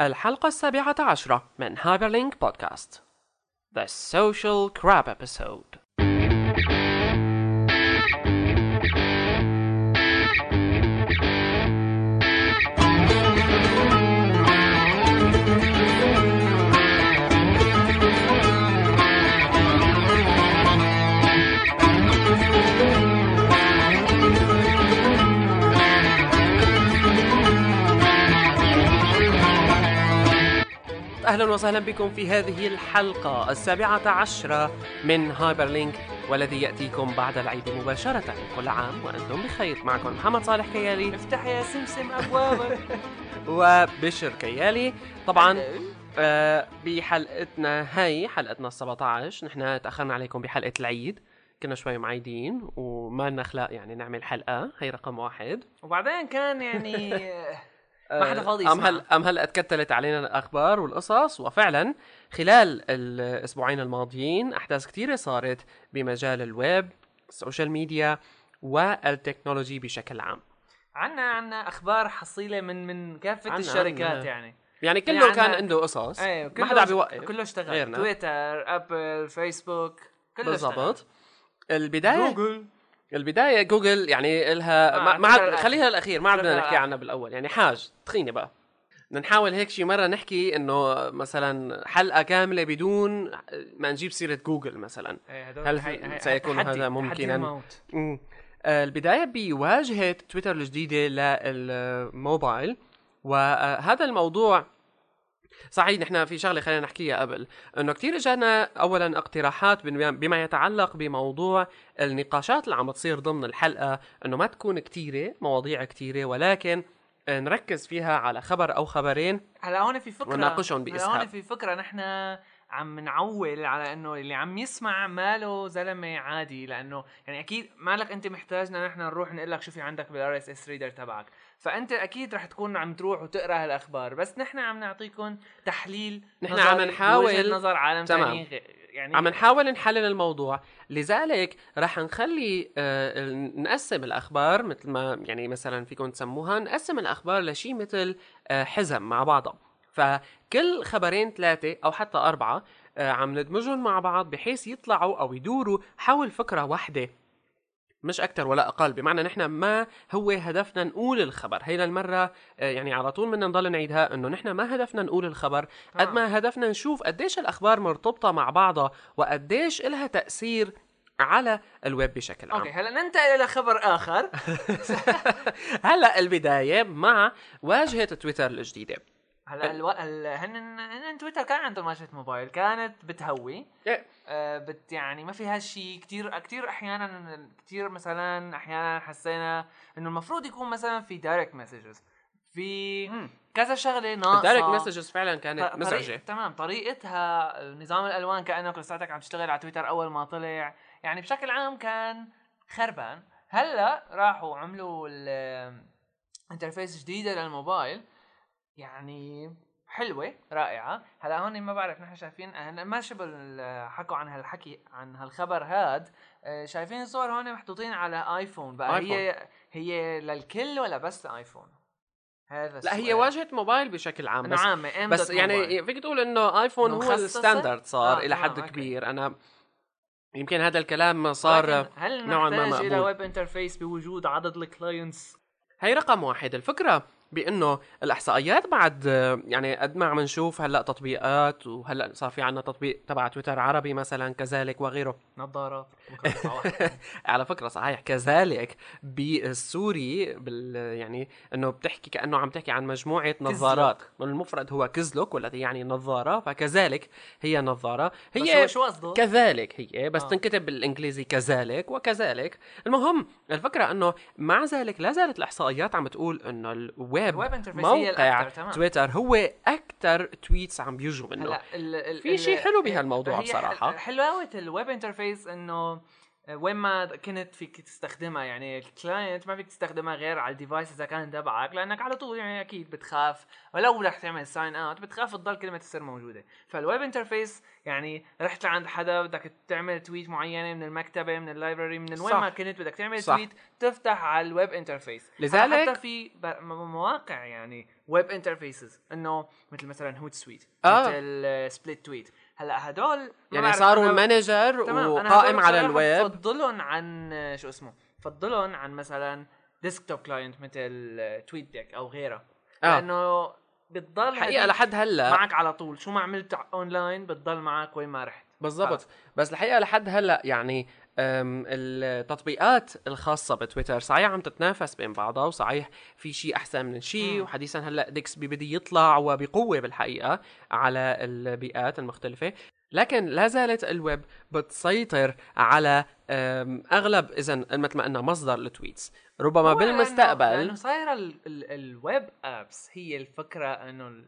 الحلقة السابعة عشرة من هايبرلينك بودكاست. The Social Crab Episode. أهلا وسهلا بكم في هذه الحلقة السابعة عشرة من هايبرلينك والذي يأتيكم بعد العيد مباشرة كل عام وأنتم بخير. معكم محمد صالح كيالي. افتح يا سمسم أبوابك. وبشر كيالي. طبعا آه بحلقتنا هاي حلقتنا ال 17 نحن تأخرنا عليكم بحلقة العيد. كنا شوي معيدين وما لنا خلاق يعني نعمل حلقة. هي رقم واحد. وبعدين كان يعني ما حدا فاضي يسمع. هل أم هلا أتكتلت علينا الأخبار والقصص وفعلا خلال الأسبوعين الماضيين أحداث كثيرة صارت بمجال الويب ال social media وال technology بشكل عام عنا عنا أخبار حصيلة من من كافة عنا- الشركات عنا. يعني يعني كله يعني كان عنده قصص إيه ما حدا عم بيوقف كله اشتغل غيرنا. تويتر ابل فيسبوك كله. بالضبط البداية جوجل البداية جوجل يعني إلها آه، ما, عاد. خليها الأخير ما عاد بدنا نحكي. عنها بالأول يعني حاج تخيني بقى بدنا نحاول هيك شي مرة نحكي إنه مثلا حلقة كاملة بدون ما نجيب سيرة جوجل مثلا إيه، هل سيكون هذا ممكناً؟ آه، البداية بواجهة تويتر الجديدة للموبايل وهذا الموضوع صحيح نحن في شغلة خلينا نحكيها قبل. إنه كثير إجانا اولا اقتراحات بما يتعلق بموضوع النقاشات اللي عم تصير ضمن الحلقة إنه ما تكون كثيره مواضيع كثيره ولكن نركز فيها على خبر أو خبرين. هلا هون في فكرة. ونناقشهم هلا بإسهاب. هون في فكرة. نحن عم نعول على إنه اللي عم يسمع ماله زلمة عادي لأنه يعني أكيد مالك أنت محتاجنا نحن نروح نقول لك شو في عندك بال RSS reader تبعك. فأنت أكيد رح تكون عم تروح وتقرأ هالأخبار بس نحن عم نعطيكم تحليل نحن عم نحاول- نظر عالم تمام. يعني عم نحاول نحلل الموضوع. لذلك رح نخلي آه، نقسم الأخبار مثل ما يعني مثلا فيكم تسموها نقسم الأخبار لشيء مثل آه، حزم مع بعضها فكل خبرين ثلاثة أو حتى أربعة آه، عم ندمجهم مع بعض بحيث يطلعوا أو يدوروا حول فكرة واحدة. مش أكتر ولا أقل بمعنى نحن ما هو هدفنا نقول الخبر. هي للمرة آه، يعني على طول بدنا نضل نعيدها إنه نحن ما هدفنا نقول الخبر قد آه. ما هدفنا نشوف قديش الأخبار مرتبطة مع بعضها وقديش إلها تأثير على الويب بشكل عام. okay هلأ ننتقل إلى خبر آخر. هلأ البداية مع واجهة تويتر الجديدة. هلا ألو... ال... هن هن تويتر كان عندهم واجهه موبايل كانت بتهوي. إيه. آه بت يعني ما فيها شيء كتير كتير أحيانا كتير مثلا أحيانا حسينا إنه المفروض يكون مثلا في direct messages في كذا شغلة ناقصة. ال direct messages فعلا كانت طريق- مزعجة. تمام. طريقتها نظام الألوان كأنك لساتك عم تشتغل على تويتر أول ما طلع. يعني بشكل عام كان خربان. هلأ راحوا عملوا ال interface جديدة للموبايل. يعني حلوة رائعة هلا هون ما بعرف نحن شايفين هلا ما شبه ال- حكوا عن هالحكي عن هالخبر هاد آه، شايفين الصور هون محطوطين على آيفون بقى آيفون. هي هي للكل ولا بس آيفون هذا لا هي. واجهة موبايل بشكل عام بس عامة ام بس dot mobile. يعني فيك تقول إنه آيفون هو؟ ال standard صار آه، إلى حد okay. كبير أنا يمكن هذا الكلام صار هل نوعاً ما نحتاج إلى مقبول. web interface بوجود عدد ال clients هي رقم واحد الفكرة بأنه الإحصائيات بعد يعني قد ما عم نشوف هلأ تطبيقات وهلأ صار في عنا تطبيق تبع تويتر عربي مثلا كزلك وغيره نظارات. على فكرة صحيح كزلك بالسوري بال يعني إنه بتحكي كأنه عم تحكي عن مجموعة نظارات المفرد هو كزلك والذي يعني نظارة فكزلك هي نظارة بس هي هو شو؟ كزلك هي بس. آه. تنكتب بالإنجليزي كزلك وكزلك المهم الفكرة إنه مع ذلك لا زالت الإحصائيات عم تقول إنه الويب ال web interface موقع. تويتر هو أكثر tweets عم بيجوا منه في شيء حلو بهالموضوع هي بصراحة. حل- حلاوة ال web interface إنه وين ما كنت فيك تستخدمها يعني ال client ما فيك تستخدمها غير على ال device إذا كان تبعك لأنك على طول يعني أكيد بتخاف ولو رح تعمل sign out بتخاف تضل كلمة السر موجودة فال web interface يعني رحت لعند حدا بدك تعمل tweet معينة من المكتبة من ال library من وين. ما كنت بدك تعمل صح. tweet تفتح على ال web interface لذلك- حتى في مواقع يعني web interfaces إنه مثل مثلا HootSuite آه. مثل Splitweet هلا هدول يعني صاروا أنا- manager وقائم على الويب. بفضلهم عن آه، شو اسمه بفضلهم عن مثلا desktop client مثل TweetDeck أو غيرها آه. لأنه بتضل حقيقة هديك لحد هلأ. معك على طول. شو ما عملت اونلاين بتضل معك وين ما رحت. بالضبط. خلص. بس الحقيقة لحد هلأ يعني التطبيقات الخاصة بتويتر صحيح عم تتنافس بين بعضها وصحيح في شيء أحسن من شيء. وحديثا هلأ Digsby بده يطلع وبقوة بالحقيقة على البيئات المختلفة. لكن لا زالت الويب بتسيطر على أم، أغلب إذا مثل ما قلنا مصدر ال tweets. ربما لأنه- بالمستقبل لأنه صايره ال- ال- ال web apps هي الفكرة إنه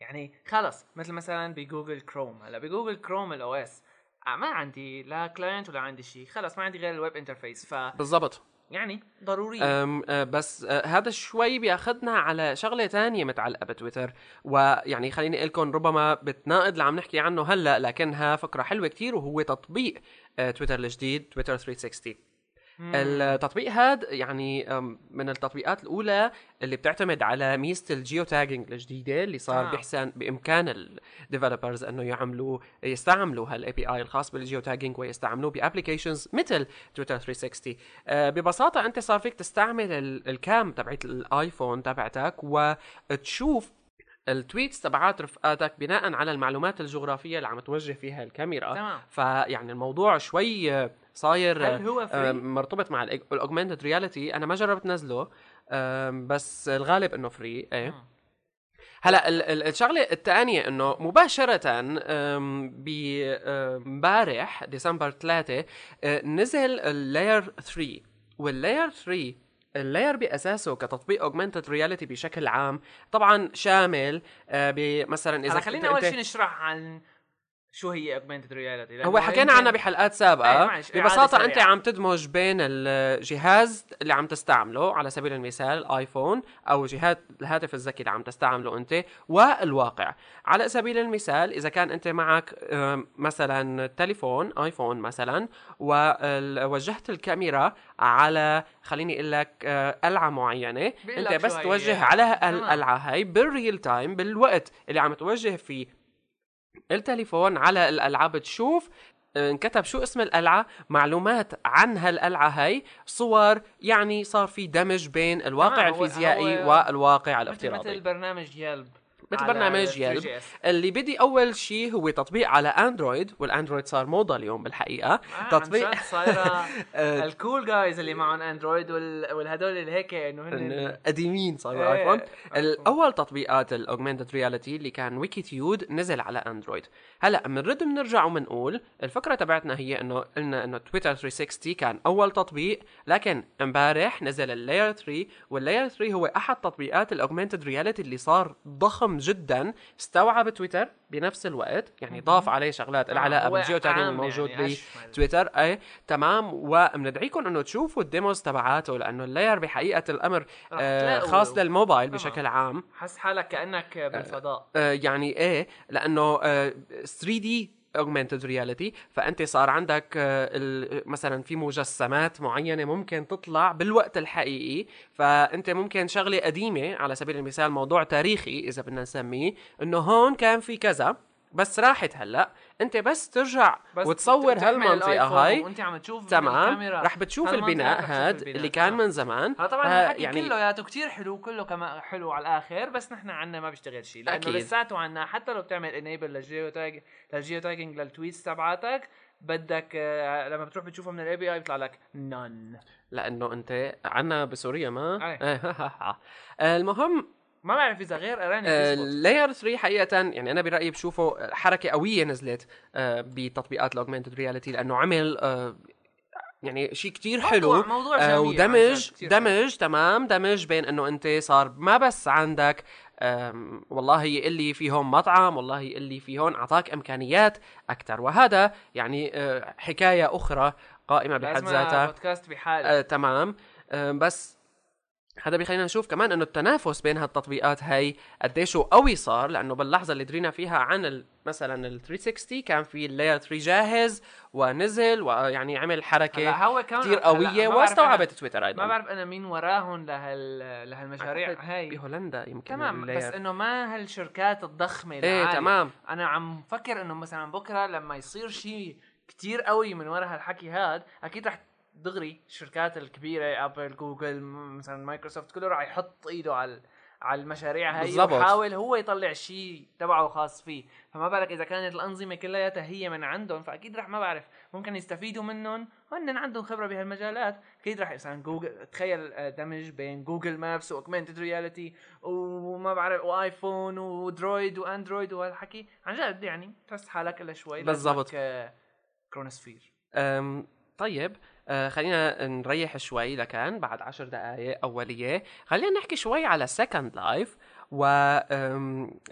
يعني خلص مثل مثلا بجوجل كروم. هلأ بجوجل كروم ال OS ما عندي لا client ولا عندي شيء. خلص ما عندي غير ال web interface ف بالضبط. يعني ضروريه أم أه بس أه هذا شوي بياخذنا على شغلة تانية متعلقة بتويتر. ويعني خليني أقول لكم ربما بتناقض اللي عم نحكي عنه هلأ لكنها فكرة حلوة كتير وهو تطبيق أه تويتر الجديد تويتر 360 مم. التطبيق هذا يعني من التطبيقات الأولى اللي بتعتمد على ميزة ال geotagging الجديدة اللي صار آه. بيحسن بإمكان ال developers إنه يعملوا يستعملوا هال API الخاص بال geotagging ويستعملوه ب applications مثل تويتر 360 آه، ببساطة أنت صار فيك تستعمل ال- ال cam تبعت الايفون تبعتك وتشوف ال tweets تبعات رفقاتك بناء على المعلومات الجغرافية اللي عم توجه فيها الكاميرا. تمام. فيعني الموضوع شوي آه، صاير هل هو آه، free؟ مرتبط مع ال augmented reality أنا ما جربت نزله بس الغالب إنه free إيه. هلا ال- ال- الشغلة الثانية إنه مباشرة آم، ب- آم، امبارح ديسمبر 3 آه، نزل ال Layar 3 وال Layar 3 ال Layar بأساسه كتطبيق augmented reality بشكل عام. طبعا شامل آه، بمثلا إذا خلينا أول شيء نشرح عن شو هي augmented reality هو حكينا عنها بحلقات سابقة إيه، ببساطة أنت. عم تدمج بين الجهاز اللي عم تستعمله على سبيل المثال الآيفون أو جهاز الهاتف الذكي اللي عم تستعمله أنت والواقع على سبيل المثال إذا كان أنت معك مثلا تليفون آيفون مثلا ووجهت الكاميرا على خليني أقول لك آه، قلعه معينة بيقول أنت بس. توجه على. القلعه هاي بال real time بالوقت اللي عم توجه فيه التليفون على القلعة بتشوف آه، انكتب شو اسم القلعة معلومات عن هالقلعة هاي صور يعني صار في دمج بين الواقع هو- الفيزيائي هو والواقع مثل الافتراضي. مثل برنامج Yelp. مثل برنامج 3GS. يلب اللي بدي أول شيء هو تطبيق على Android وال Android صار موضة اليوم بالحقيقة آه، تطبيق صايرة آه، ال cool guys اللي معهم Android وال... والهدول اللي هيك إنه هن قديمين صاروا إيه، iPhone. الأول تطبيقات ال augmented reality اللي كان Wikitude نزل على Android هلأ بنرد بنرجع وبنقول الفكرة تبعتنا هي إنه قلنا إنه تويتر 360 كان أول تطبيق لكن امبارح نزل ال Layar 3 وال Layar 3 هو أحد تطبيقات ال augmented reality اللي صار ضخم جدا. استوعب تويتر بنفس الوقت يعني ضاف عليه شغلات العلاقة هو بال geotagging عام الموجود يعني ب أشمل. تويتر. أي تمام. وبندعيكم إنه تشوفوا ال demos تبعاته لأنه ال Layar بحقيقة الأمر آه تلاقوا- خاص للموبايل تمام. بشكل عام. حس حالك كأنك بالفضاء. آه يعني إيه؟ لأنه آه 3D augmented reality. فأنت صار عندك آه، مثلا في مجسمات معينة ممكن تطلع بالوقت الحقيقي. فأنت ممكن شغلة قديمة على سبيل المثال موضوع تاريخي إذا بدنا نسميه إنه هون كان في كذا بس راحت هلأ. انت بس ترجع بس وتصور هالمنطقة هاي وانت عم تشوف تمام رح بتشوف البناء هاد. اللي كان. من زمان هلا طبعا الحكي يعني- كلياته كتير حلو كله كمان حلو على الآخر بس نحن عنا ما بيشتغل شيء لأنه. لساته عنا حتى لو بتعمل enable لل geotag لل geotagging لل tweets تبعاتك بدك آه، لما بتروح بتشوفه من ال API بيطلع لك none لأنه أنت عنا بسوريا ما. إيه. المهم ما بعرف إذا غير اراني آه، بيزبط Layar 3 حقيقة يعني أنا برأيي بشوفه حركة قوية نزلت آه، بتطبيقات ال augmented reality لأنه عمل آه، يعني شيء كتير حلو موضوع- آه، جميل ودمج كتير حلو. دمج تمام دمج بين إنه أنت صار ما بس عندك والله اللي في هون مطعم والله اللي في هون أعطاك إمكانيات أكثر وهذا يعني حكاية أخرى قائمة بحد ذاتها. بودكاست بحاله آه، تمام. آه، بس هذا بيخلينا نشوف كمان إنه التنافس بين هالتطبيقات هي قديش هو قوي صار لأنه باللحظة اللي درينا فيها عن مثلا ال 360 كان في اللاير 3 جاهز ونزل ويعني عمل حركة كثير قوية واستوعبت تويتر أيضا ما بعرف أنا مين وراهم لهال لهالمشاريع هاي بهولندا يمكن تمام بس. إنه ما هالشركات الضخمة إيه. تمام أنا عم فكر إنه مثلا بكرة لما يصير شيء كتير قوي من ورا هالحكي هاد أكيد رح دغري الشركات الكبيرة Apple Google مثلا مايكروسوفت كله رح يحط إيده على على المشاريع هاي. ويحاول هو يطلع شيء تبعه خاص فيه فما بالك إذا كانت الأنظمة كلياتها هي من عندهم فأكيد رح ما بعرف ممكن يستفيدوا منهم هن عندهم خبرة بهالمجالات أكيد رح مثلا جوجل تخيل آه، دمج بين Google Maps و augmented reality وما بعرف و iPhone و Droid و Android وهالحكي عن جد يعني تحس حالك إلا شوي بالضبط. لازمك، آه، Chronosphere طيب آه خلينا نريح شوي لكان بعد عشر دقائق أولية. خلينا نحكي شوي على Second Life و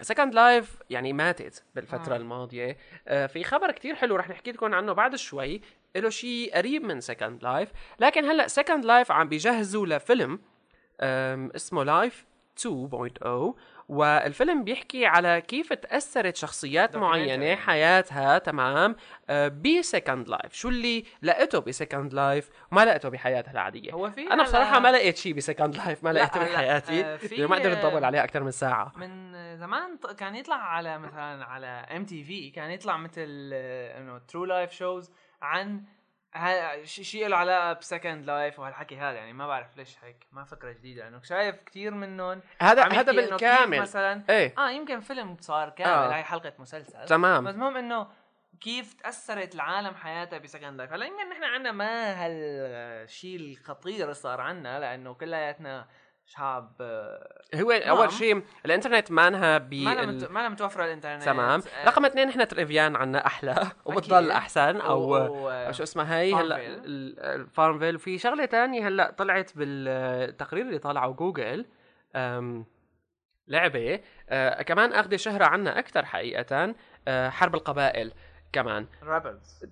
Second Life يعني ماتت بالفترة آه. الماضية. آه في خبر كتير حلو رح نحكي لكم عنه بعد شوي. له شيء قريب من Second Life لكن هلأ Second Life عم بيجهزوا لفيلم اسمه Life 2.0 والفيلم بيحكي على كيف تأثرت شخصيات. معينة حياتها تمام؟ آه، ب Second Life شو اللي لقيته ب Second Life وما لقيته بحياتها العادية. هو في أنا على- بصراحة ما لقيت شيء ب Second Life ما لقيته هلا، بحياتي. آه، لأنه ما قدرت أطول عليه أكثر من ساعة. من زمان كان يطلع على مثلا على MTV كان يطلع مثل آه، إنه True Life shows عن شيء له علاقة ب Second Life وهالحكي هذا يعني ما بعرف ليش هيك ما فكرة جديدة لأنه شايف كثير منهم هذا هذا بالكامل. مثلا إيه. آه يمكن فيلم صار كامل آه. هاي حلقة مسلسل. بس تمام المهم إنه كيف تأثرت العالم حياتها ب Second Life. هلا يمكن نحن عنا ما هالشيء الخطير صار عنا لأنه كلياتنا شعب هو أول شيء الإنترنت مانها ب ما لها مت- متوفره الإنترنت. تمام. آه، رقم اثنين إحنا Travian عنا أحلى وبتضل أحسن أو شو اسمها هي؟ هلا FarmVille. ال- ال FarmVille في شغلة تانية هلا طلعت بالتقرير اللي طالعه جوجل أم، لعبة أه كمان أخذ شهرة عنا أكثر حقيقه أه حرب القبائل كمان. رابلز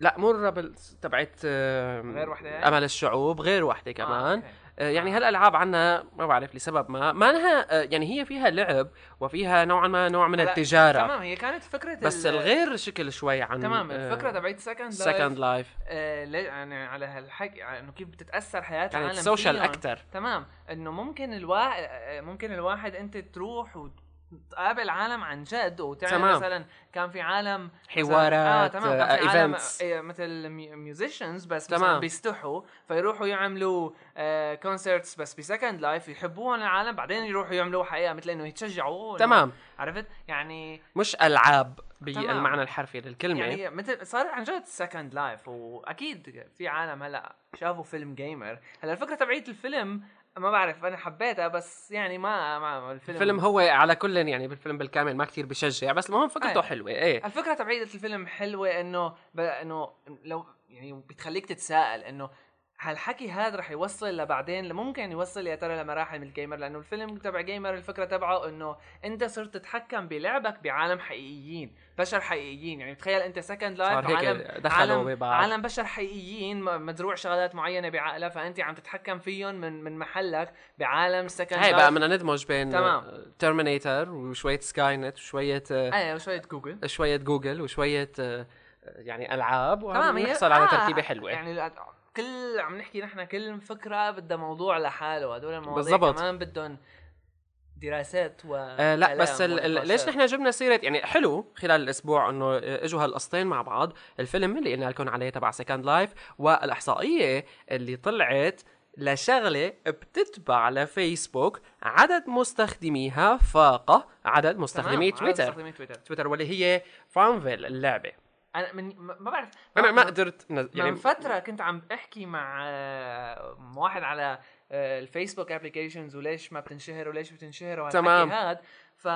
لا مو الربلز تبعت غير وحدة هي؟ امل الشعوب غير وحدة كمان آه، أوكي. آه، يعني هالألعاب عنا ما بعرف لسبب ما ما لها آه، يعني هي فيها لعب وفيها نوعا ما نوع من التجارة تمام هي كانت فكرة بس ال- الغير شكل شوي عن تمام الفكرة تبعت سكند سكند لايف آه ليه- يعني على هالحكي على إنه كيف بتتأثر حياة كانت العالم سوشيال. أكثر تمام إنه ممكن الواحد ممكن الواحد أنت تروح وتقابل عالم عن جد وتعمل تمام. مثلا كان في عالم حوارات، آه تمام كان في آه، عالم. آه، مثل musicians بس تمام. مثلا بيستحوا فيروحوا يعملوا concerts بس ب Second Life يحبوهم العالم بعدين يروحوا يعملوا حقيقة مثل إنه يتشجعوا تمام عرفت يعني مش ألعاب. بالمعنى الحرفي للكلمة يعني مثل صار عن جد Second Life وأكيد في عالم هلأ شافوا فيلم Gamer هلأ الفكرة تبعيت الفيلم ما بعرف أنا حبيتها بس يعني ما, ما الفيلم الفيلم هو على كل يعني بالفيلم بالكامل ما كتير بشجع بس المهم فكرته أيه. حلوة إيه الفكرة تبعيت الفيلم حلوة إنه ب... إنه لو يعني بتخليك تتساءل إنه هالحكي هذا رح يوصل لبعدين؟ ممكن يوصل يا ترى لمراحل من ال Gamer لأنه الفيلم تبع Gamer الفكرة تبعه إنه أنت صرت تتحكم بلعبك بعالم حقيقيين بشر حقيقيين. يعني تخيل أنت Second Life عالم عالم, عالم بشر حقيقيين مزروع شغلات معينة بعقلها فأنت عم تتحكم فيهم من من محلك بعالم Second هي Life بقى بدنا ندمج بين تمام. Terminator وشوية Skynet وشويه إيه شوية جوجل شوية جوجل وشوية آه، يعني ألعاب تمام هي ونحصل على آه، تركيبة حلوة. يعني كل عم نحكي نحن كل فكرة بدها موضوع لحاله هدول المواضيع بالضبط. كمان بدهم دراسات و آه لا بس كلام ال ال ونقاشات. ليش نحن جبنا سيره يعني حلو خلال الأسبوع إنه إجوا هالقصتين مع بعض الفيلم اللي قلنا لكم عليه تبع Second Life والإحصائية اللي طلعت لشغلة بتتبع لفيسبوك عدد مستخدميها فاق عدد مستخدمي تمام، عدد تويتر مستخدمي تويتر تويتر واللي هي FarmVille اللعبة أنا من ما ما بعرف. أنا ما قدرت نز... يعني من فترة كنت عم احكي مع آه، واحد على آه، الفيسبوك applications وليش ما بتنشهر وليش بتنشهر تمام. هاد. ف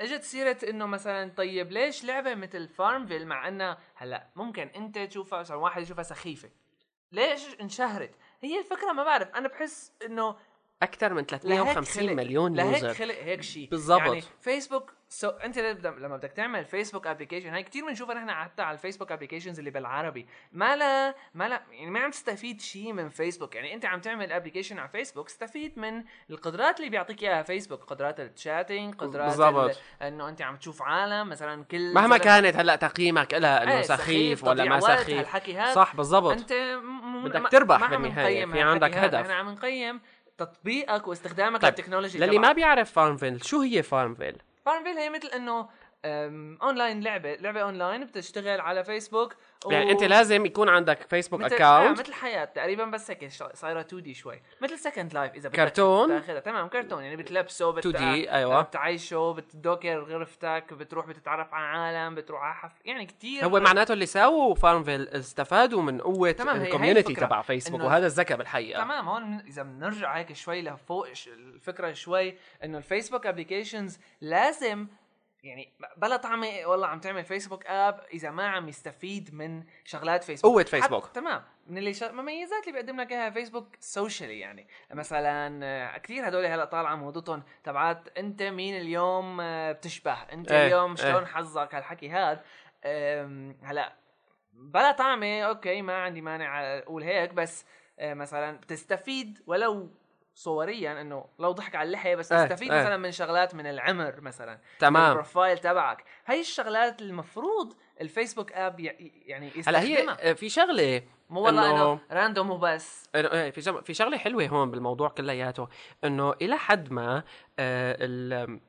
إجت سيره إنه مثلا طيب ليش لعبة مثل FarmVille مع إنها هلأ ممكن أنت تشوفها مثلا واحد يشوفها سخيفة. ليش انشهرت؟ هي الفكرة ما بعرف. أنا بحس إنه أكثر من لهيك 350 خلق- مليون لهيك user خلق هيك شيء. بالضبط. يعني فيسبوك so انت لما بدك تعمل فيسبوك application هاي كثير بنشوفها نحن حتى على الفيسبوك applications اللي بالعربي. ما لا ما لا يعني ما عم تستفيد شيء من فيسبوك يعني انت عم تعمل application على فيسبوك استفيد من القدرات اللي بيعطيك إياها فيسبوك قدرات ال chatting قدرات. ال- إنه انت عم تشوف عالم مثلا كل مهما زلمة- كانت هلأ تقييمك لها إنه إيه، سخيف ولا ما سخيف. هالحكي هذا. صح بالضبط. أنت م- بدك تربح نقيم في عندك هدف. نحن عم نقيم تطبيقك واستخدامك طيب، لل technology للي ما بيعرف فارمفيل شو هي فارمفيل فارمفيل هي مثل إنه اونلاين لعبة لعبة اونلاين بتشتغل على فيسبوك و- يعني أنت لازم يكون عندك فيسبوك مثل آه account مثل حياة تقريبا بس هيك صايرة 2D شوي مثل Second Life إذا بدك كرتون؟ تاخذها تمام كرتون يعني بتلبسه بت... 2D أيوة. بتعيشه بتدوكر غرفتك بتروح بتتعرف على عالم بتروح على حف يعني كثير هو معناته اللي ساووا FarmVille استفادوا من قوة ال community. تبع فيسبوك وهذا الذكاء بالحقيقة تمام هون إذا بنرجع هيك شوي لفوق الفكرة شوي إنه الفيسبوك applications لازم يعني بلا طعمه والله عم تعمل فيسبوك app إذا ما عم يستفيد من شغلات فيسبوك قوة حت- فيسبوك. تمام. من اللي ش... مميزات اللي بيقدم لك إياها فيسبوك socially يعني. مثلا آه، كثير هدول هلأ طالعة موضتهم تبعات أنت مين اليوم آه، بتشبه؟ أنت إيه، اليوم إيه. شلون حظك؟ هالحكي هذا هلأ بلا طعمه okay ما عندي مانع أقول هيك بس آه، مثلا بتستفيد ولو صوريا إنه لو ضحك على اللحية بس إيه، تستفيد إيه. مثلا من شغلات من العمر مثلا تمام. ال profile تبعك. هاي الشغلات المفروض الفيسبوك app يعني هلأ يستخدمها. هي في شغلة مو والله إنه random وبس. إنه إيه، في في شغلة حلوة هون بالموضوع كلياته. إنه إلى حد ما آه، ال-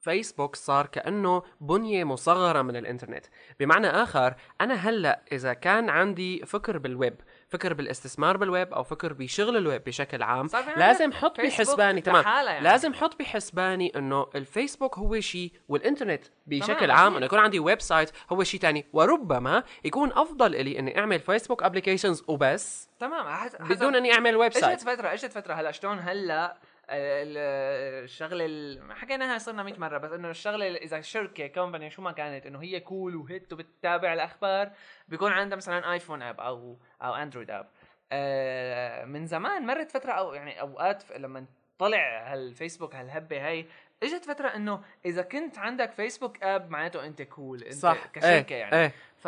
فيسبوك صار كأنه بنية مصغرة من الإنترنت. بمعنى آخر أنا هلأ إذا كان عندي فكر بالويب فكر بالاستثمار بالويب أو فكر بشغل الويب بشكل عام عندك لازم حط بحسباني تمام يعني. لازم حط بحسباني إنه الفيسبوك هو شيء والإنترنت بشكل عام. إنه يكون عندي website هو شيء تاني. وربما يكون أفضل لي إني أعمل فيسبوك applications وبس. تمام بدون إني أعمل ويب اجت site فترة؟ اجت فترة هلا؟ شلون هلا؟ الشغلة ال- حكيناها صرنا 100 مرة بس إنه الشغلة إذا شركة company شو ما كانت إنه هي cool و hip وبتتابع الأخبار بيكون عندها مثلا iPhone app أو أو Android app آه، من زمان مرت فترة أو يعني أوقات لما طلع هالفيسبوك هالهبة هاي إجت فترة إنه إذا كنت عندك فيسبوك app معناته أنت cool أنت صح. كشركة إيه يعني. إيه. ف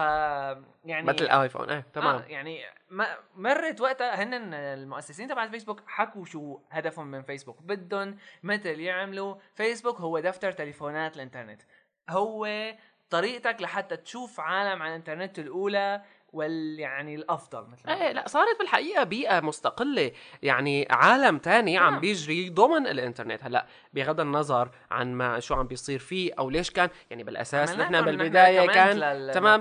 يعني مثل ال iPhone إيه تمام. آه يعني ما مرت وقتها هن المؤسسين تبع الفيسبوك حكوا شو هدفهم من فيسبوك. بدهم مثل يعملوا فيسبوك هو دفتر تليفونات الانترنت. هو طريقتك لحتى تشوف عالم على الانترنت الأولى وال يعني الأفضل مثل إيه لا صارت بالحقيقة بيئة مستقلة يعني عالم تاني عم تمام. بيجري ضمن الإنترنت هلأ بغض النظر عن ما شو عم بيصير فيه أو ليش كان يعني بالأساس نحن بالبداية كان تمام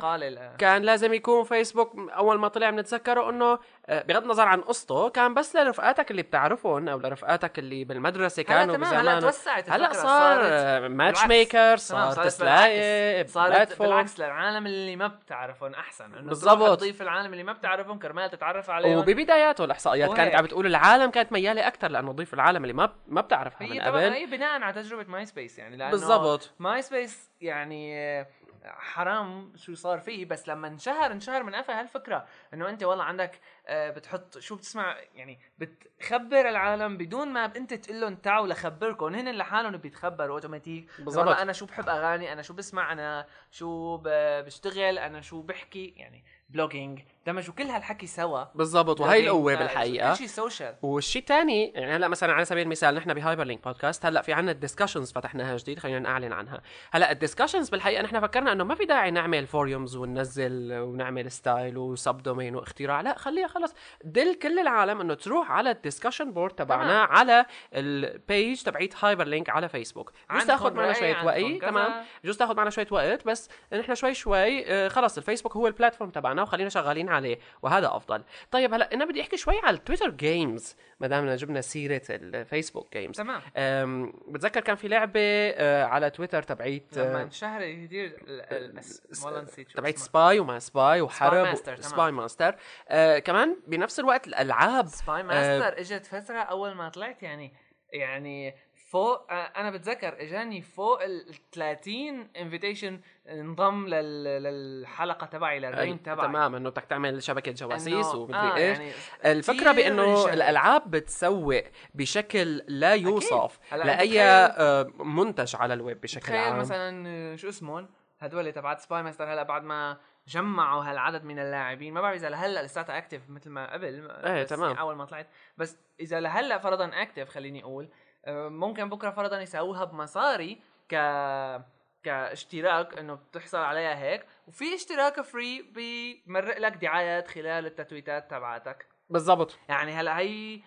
كان لازم يكون فيسبوك أول ما طلع بنتذكره إنه بغض النظر عن قصته كان بس لرفقاتك اللي بتعرفهم أو لرفقاتك اللي بالمدرسة هلا كانوا تمام هلا توسعت هلا صار match. maker صار بالعكس. صارت بالعكس للعالم اللي ما بتعرفهم أحسن إنه بالضبط. تضيف العالم اللي ما بتعرفهم كرمال تتعرف عليهم وببداياته الإحصائيات كانت. عم بتقول العالم كانت ميالة أكثر لأنه تضيف العالم اللي ما ما بتعرفها هي من قبل هي بناء على تجربة MySpace يعني لأنه بالضبط. MySpace يعني آه، حرام شو صار فيه بس لما انشهر انشهر من قفا هالفكرة. إنه أنت والله عندك آه، بتحط شو بتسمع يعني بتخبر العالم بدون ما أنت تقول لهم تعوا لخبركم. هن لحالهم بيتخبروا اوتوماتيك بالضبط. والله أنا شو بحب أغاني أنا شو بسمع أنا شو بشتغل أنا شو بحكي. يعني blogging دمجوا كل هالحكي سوا. بالضبط وهي القوه آه، بالحقيقة. كل شيء social والشيء الثاني يعني هلأ مثلا على سبيل المثال نحن ب Hyperlink Podcast هلأ في عنا ال discussions فتحناها جديد خلينا نعلن عنها. هلأ ال discussions بالحقيقة نحن فكرنا إنه ما في داعي نعمل forums وننزل ونعمل style و subdomain واختراع لأ خليها خلص دل كل العالم إنه تروح على ال discussion board تبعنا على ال page تبعيت هايبر لينك على فيسبوك بجوز تاخذ معنا شوية وقت. تمام. بجوز تاخذ معنا شوية وقت بس نحن شوي شوي آه، خلص الفيسبوك هو ال platform تبعنا. وخلينا شغالين عليه وهذا أفضل طيب هلأ أنا بدي أحكي شوي على التويتر جيمز ما دامنا جبنا سيرة الفيسبوك جيمز تمام بتذكر كان في لعبة آه، على تويتر تبعيت لما آه، انشهر كثير والله نسيت شو تبعيت. spy وما spy وحرب. Spymaster آه كمان بنفس الوقت الألعاب Spymaster إجت فترة أول ما طلعت يعني يعني فوق آه، أنا بتذكر إجاني فوق ال 30 invitation انضم لل... للحلقة تبعي لل ring تبعي. تمام إنه بدك تعمل شبكة جواسيس ومدري آه، إيش. يعني الفكرة بإنه. الألعاب بتسوق بشكل لا يوصف لاي تخيل- آه، منتج على الويب بشكل تخيل عام. مثلا آه، شو اسمهم؟ هدول تبعت Spymaster هلا بعد ما جمعوا هالعدد من اللاعبين. ما بعرف إذا لهلأ لساتها active مثل ما قبل بس تمام. أول ما طلعت. بس إذا لهلأ فرضا active خليني أقول آه، ممكن بكرة فرضا يسووها بمصاري ك كاشتراك إنه بتحصل عليها هيك وفي اشتراك free بمرق لك دعايات خلال التتويتات تبعتك. بالضبط. يعني هلأ هي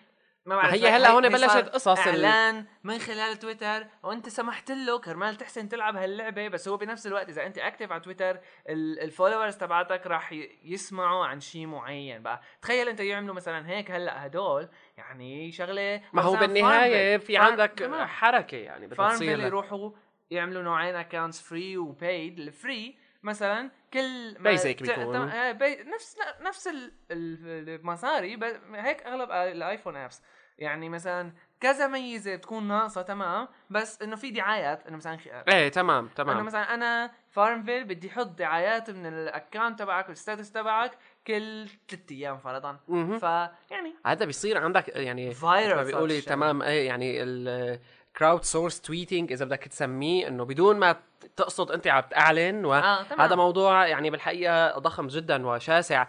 ما بعرف هي هلأ هون بلشت قصص إعلان من خلال تويتر وأنت سمحت له كرمال تحسن تلعب هاللعبة بس هو بنفس الوقت إذا أنت active على تويتر ال followers تبعتك راح يسمعوا عن شيء معين بقى. تخيل أنت يعملوا مثلا هيك هلأ هدول يعني شغلة ما هو بالنهاية. في عندك. حركة يعني بدها FarmVille تصير لك. يروحوا يعملوا نوعين accounts free و paid ال free مثلا كل ما ت- بيكون. ت- آه، بي- نفس نفس ال- ال- المصاري هيك أغلب الآيفون apps يعني مثلا كذا ميزة بتكون ناقصة تمام بس إنه في دعايات إنه مثلا إيه تمام إنه تمام مثلا أنا FarmVille بدي أحط دعايات من ال account تبعك وال status تبعك كل ثلاث أيام فرضا. فيعني هذا بيصير عندك يعني viral بيقولي تمام إيه يعني ال crowdsource tweeting إذا بدك تسميه إنه بدون ما تقصد أنت عم تعلن وهذا موضوع يعني بالحقيقة ضخم جدا وشاسع.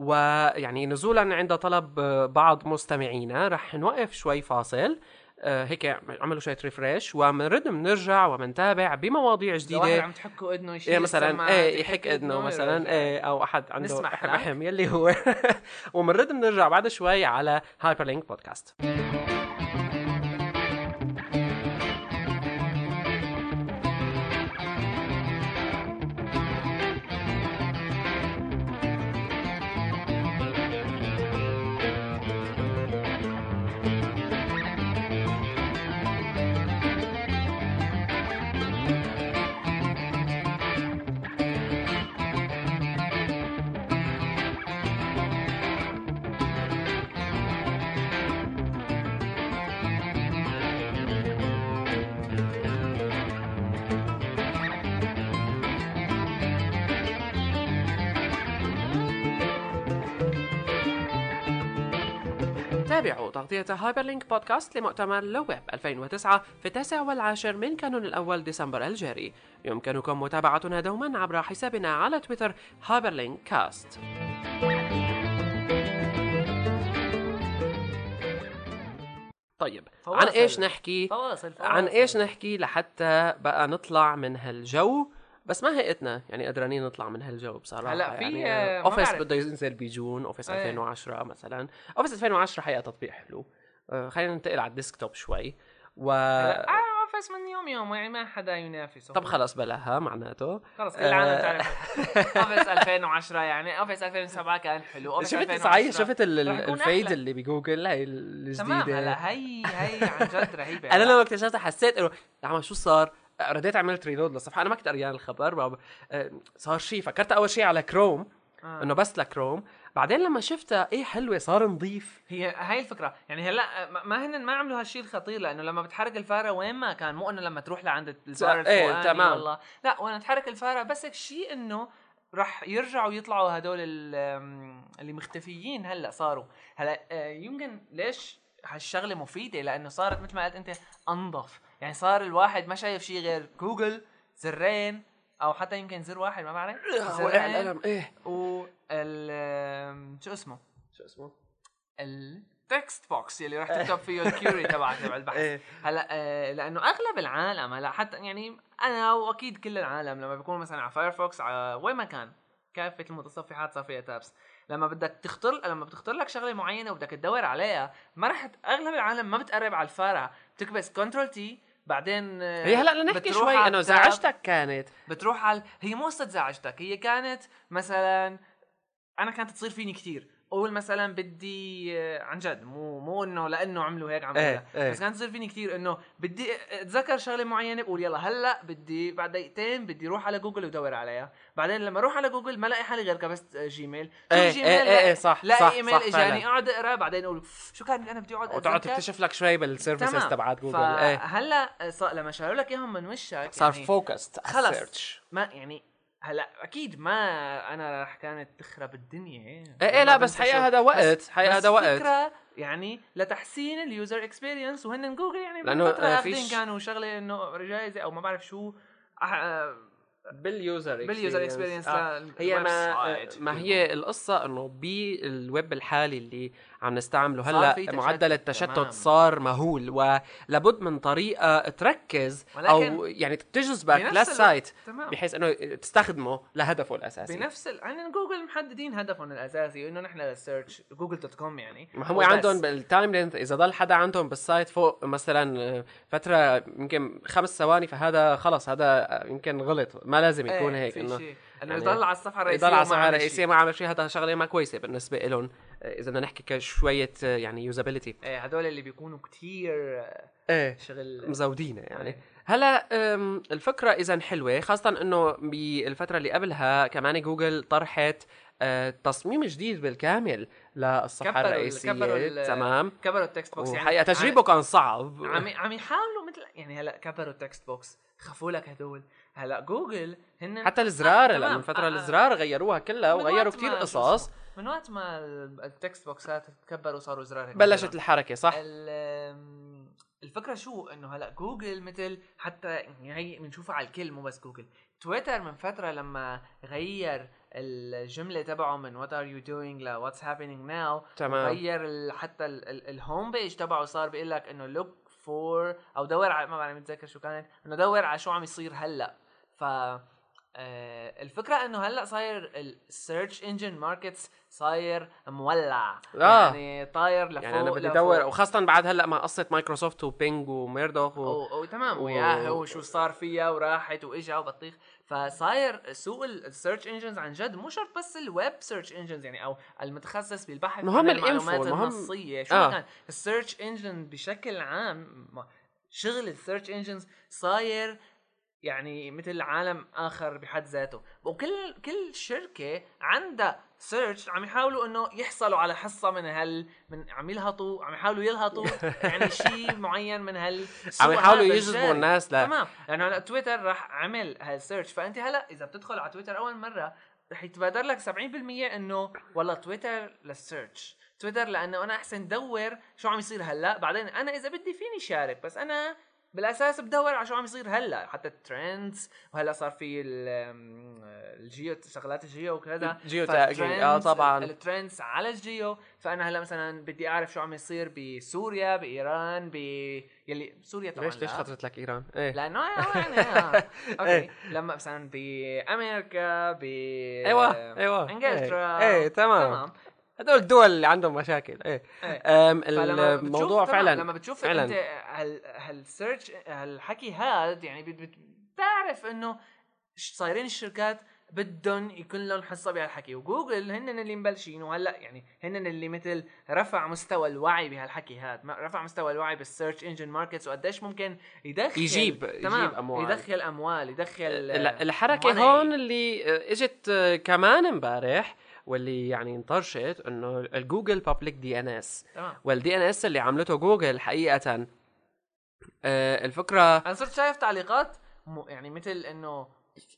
ويعني نزولا عند طلب آه، بعض مستمعينا رح نوقف شوي فاصل. آه، هيك عملوا شوية ريفريش ومنرد بنرجع ومنتابع بمواضيع واحد جديدة عم تحكوا اذنه يشيل إيه مثلا إيه يحك اذنه مثلا. إيه أو أحد عنده. رحم يلي هو ومنرد بنرجع بعد شوي على هايبر لينك بودكاست تابعوا تغطية هايبر لينك بودكاست لمؤتمر لو ويب 2009 في التاسع والعاشر من كانون الأول ديسمبر الجاري. يمكنكم متابعتنا دوما عبر حسابنا على تويتر هايبر لينك كاست طيب عن فواصل. إيش نحكي؟ فواصل فواصل. عن إيش نحكي لحتى بقى نطلع من هالجو؟ بس ما هيئتنا يعني قدرانين نطلع من هالجو بصراحة هلا في، يعني آه، Office. بده ينزل بجون Office إيه. 2010 مثلا. Office 2010 حقيقة تطبيق حلو. آه، خلينا ننتقل على ال desktop شوي. و آه Office من يوم يوم يعني ما حدا ينافسه. طب خلص بلاها معناته. خلص كل العالم. تعرف Office 2010 يعني Office 2007 كان حلو. أوفيس شفت 2010 صحيح شفت ال fade. اللي بجوجل هاي تمام الجديدة. هلا هي هي عن جد رهيبة. أنا لما اكتشفتها حسيت إنه يا عم شو صار؟ رديت عملت reload للصفحة. أنا ما كنت قريان الخبر آه، صار شيء فكرت أول شيء على كروم آه. إنه بس لكروم بعدين لما شفتها إيه حلوة صار نظيف. هي هاي الفكرة. يعني هلأ ما- ما هن ما عملوا هالشيء الخطير لأنه لما بتحرك الفارة وين ما كان مو إنه لما تروح لعند الفاره الفوقاني تمام. والله لا وأنا تحرك الفارة بس الشيء إنه رح يرجعوا يطلعوا هدول اللي مختفيين هلأ صاروا. هلأ آه، يمكن ليش هالشغلة مفيدة؟ لأنه صارت مثل ما قلت أنت أنظف. يعني صار الواحد ما شايف شيء غير جوجل زرين أو حتى يمكن زر واحد ما بعرف. وقع القلم إيه. و ال شو اسمه؟ شو اسمه؟ ال text box اللي راح تكتب فيه ال query تبعك تبع البحث. إيه. هلا آه لأنه أغلب العالم هلا حتى يعني أنا وأكيد كل العالم لما بيكون مثلا على فايرفوكس على وين ما كان كافة المتصفحات صار فيها tabs لما بدك تختار لما بتختار لك شغلة معينة وبدك تدور عليها ما راح ت- أغلب العالم ما بتقرب على الفارع بتكبس control T بعدين آه، هي هلا بدنا نحكي بتروح شوي إنه. زعجتك كانت بتروح على هي مو قصة زعجتك هي كانت مثلا أنا كانت تصير فيني كثير قول مثلا بدي آه، عن جد مو مو إنه لأنه عملوا هيك عملوا هيك إيه. بس كانت تصير فيني كثير إنه بدي أتذكر شغلة معينة بقول يلا هلأ بدي بعد دقيقتين بدي أروح على جوجل ودور عليها بعدين لما أروح على جوجل ما الاقي حالي غير كبست آه، جيميل شوف إيه، جيميل إيه، إيه، إيه، صح، لاقي صح، إيميل صح، إجاني. أقعد أقرأ بعدين أقول شو كان أنا بدي أقعد وتقعد. تكتشف لك شوي بال services. تبعت جوجل إيه صار لما شالوا لك إياهم من وشك صار يعني focused خلص. ما يعني هلا أكيد ما أنا رح كانت تخرب الدنيا إيه؟ إيه لا بس حقيقه هذا وقت حقيقه هذا وقت. فكرة يعني لتحسين ال user experience وهن جوجل يعني لأنه آه، فيش- كانوا شغلة إنه جائزه أو ما بعرف شو آه، بال user بال user experience آه. هي ما ما هي القصة إنه بالويب الحالي اللي عم نستعمله. هلأ معدل التشتت تمام. صار مهول ولابد من طريقة تركز أو يعني تجذبك لل site بحيث إنه تستخدمه لهدفه الأساسي. بنفس ال... يعني جوجل محددين هدفهم الأساسي إنه نحن لل search Google dot com يعني. ما هم وبس. عندهم بال time length إذا ضل حدا عندهم بال site فوق مثلا آه، فترة يمكن خمس ثواني فهذا خلص هذا آه، يمكن غلط. ما لازم يكون إيه، هيك في إنه. انه يعني يضل على الصفحة الرئيسية يضل على الصفحة الرئيسية. ما عمل شيء هذا شغلة ما كويسة بالنسبة لهم إذا بدنا نحكي كشوية آه، يعني usability إيه هدول اللي بيكونوا كتير إيه شغل مزودينة يعني إيه. هلا أم، الفكرة إذا حلوة خاصة إنه بالفترة اللي قبلها كمان جوجل طرحت آه، تصميم جديد بالكامل للصفحه الرئيسية. كبروا تمام. كبروا ال text box. يعني وحقيقة تجريبه كان صعب. عم عم يحاولوا مثل يعني هلا كبروا ال text box. خفوا لك هدول. هلا جوجل هن حتى الزرار آه، هلا تمام. من فترة آه، آه. الزرار غيروها كلها وغيروا كتير قصص؟ من وقت ما ال- ال text box ات تكبروا صاروا زرار بلشت. الحركة صح؟ ال- الفكرة شو؟ إنه هلا جوجل مثل حتى يعني هي بنشوفها على الكل مو بس جوجل. تويتر من فترة لما غير الجملة تبعه من what are you doing ل what's happening now تمام. غير حتى ال home page تبعه صار بيقول لك إنه look for أو دور على ما بعرف متذكر شو كانت إنه دور على شو عم يصير هلأ. ف آه، الفكرة إنه هلأ صاير ال search engine markets صاير مولع. آه. يعني طاير لفوق يعني أنا بدي. ادور وخاصه بعد هلأ مع قصة مايكروسوفت وبينج وميردوخ و... و... و... تمام وياهو وشو صار فيها وراحت وإجا وبطيخ. فصاير سوق ال search engines عن جد مو شرط بس ال web search engines يعني أو المتخصص بالبحث مهم عن المعلومات المهم- النصية شو آه. كان ال search engine بشكل عام شغل ال search engines صاير يعني مثل عالم آخر بحد ذاته. وكل كل شركة عندها search عم يحاولوا إنه يحصلوا على حصة من هال من عم يلهطوا عم يحاولوا يلهطوا يعني شيء معين من هال عم يحاولوا يجذبوا. الناس ل تمام. لأنه هلا تويتر راح عمل هال search فأنت هلا إذا بتدخل على تويتر أول مرة رح يتبادر لك 70% إنه والله تويتر لل search تويتر لأنه أنا أحسن دور شو عم يصير هلا. بعدين أنا إذا بدي فيني شارك. بس أنا بالأساس بدور على شو عم يصير هلا حتى ال trends وهلا صار في أم، الجيو شغلات الجيو وكذا. geo tagging آه طبعا. ال trends على ال geo. فأنا هلا مثلا بدي أعرف شو عم يصير بسوريا بإيران ب يلي سوريا طبعا ليش ليش. خطرت لك إيران؟ إيه. لأنه يعني آه. okay. إيه. لما مثلا بأمريكا ب أيوه أيوه. إنجلترا. إيه, إيه تمام. تمام. هدول الدول اللي عندهم مشاكل إيه إيه. بتشوف- الموضوع فعلا لما بتشوف فعلاً. أنت هال هال search هالحكي هاد يعني بت- بت- بتعرف إنه صايرين الشركات بدهم يكون لهم حصة بهالحكي وجوجل هن اللي مبلشين وهلأ يعني هن اللي مثل رفع مستوى الوعي بهالحكي هاد ما- رفع مستوى الوعي بال search engine markets وقديش ممكن يدخل يجيب- تمام يجيب أموال. يدخل أموال يدخل ال- الحركة. هون اللي إجت كمان امبارح واللي يعني انطرحت انه ال Google Public DNS وال DNS اللي عملته جوجل حقيقة آه، الفكرة أنا صرت شايف تعليقات م- يعني مثل إنه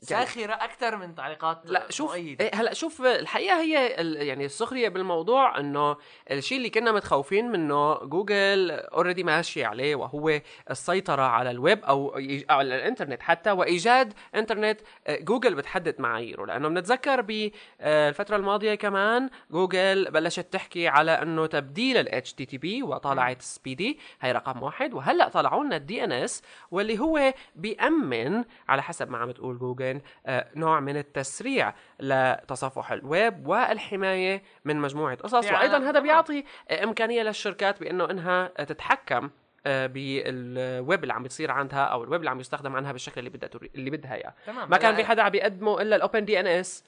ساخره أكثر من تعليقات لا شوف مؤيدة. إيه هلأ شوف الحقيقة هي يعني السخرية بالموضوع إنه الشيء اللي كنا متخوفين منه جوجل already ماشي عليه وهو السيطرة على الويب أو على الإنترنت حتى وإيجاد إنترنت آه، جوجل بتحدد معاييره. لأنه بنتذكر بالفترة الماضية كمان جوجل بلشت تحكي على إنه تبديل ال HTTP وطلعت SPDY هي رقم واحد. وهلأ طلعوا لنا ال DNS واللي هو بيأمن على حسب ما عم تقول جوجل. آه، نوع من التسريع لتصفح الويب والحماية من مجموعة قصص. يعني وأيضا هذا طبعاً. بيعطي آه، إمكانية للشركات بأنه إنها تتحكم آه، بالويب اللي عم بيصير عندها أو الويب اللي عم يستخدم عنها بالشكل اللي بدها تري... اللي بدها إياه. ما كان في حدا عم بيقدمه إلا ال OpenDNS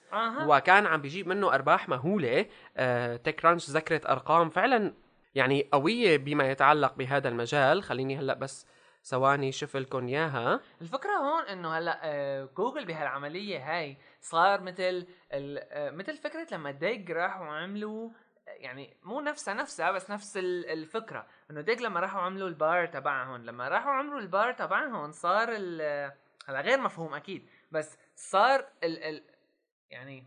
وكان عم بيجيب منه أرباح مهولة آه، TechCrunch ذكرت أرقام فعلا يعني قوية بما يتعلق بهذا المجال. خليني هلأ بس ثواني شوف لكم إياها. الفكرة هون إنه هلأ آه، جوجل بهالعملية هاي صار مثل آه، مثل فكرة لما Digg راحوا عملوا يعني مو نفسها نفسها بس نفس ال- الفكرة. إنه Digg لما راحوا عملوا البار تبعهم لما راحوا عملوا البار تبعهم صار هلأ غير مفهوم أكيد بس صار ال ال يعني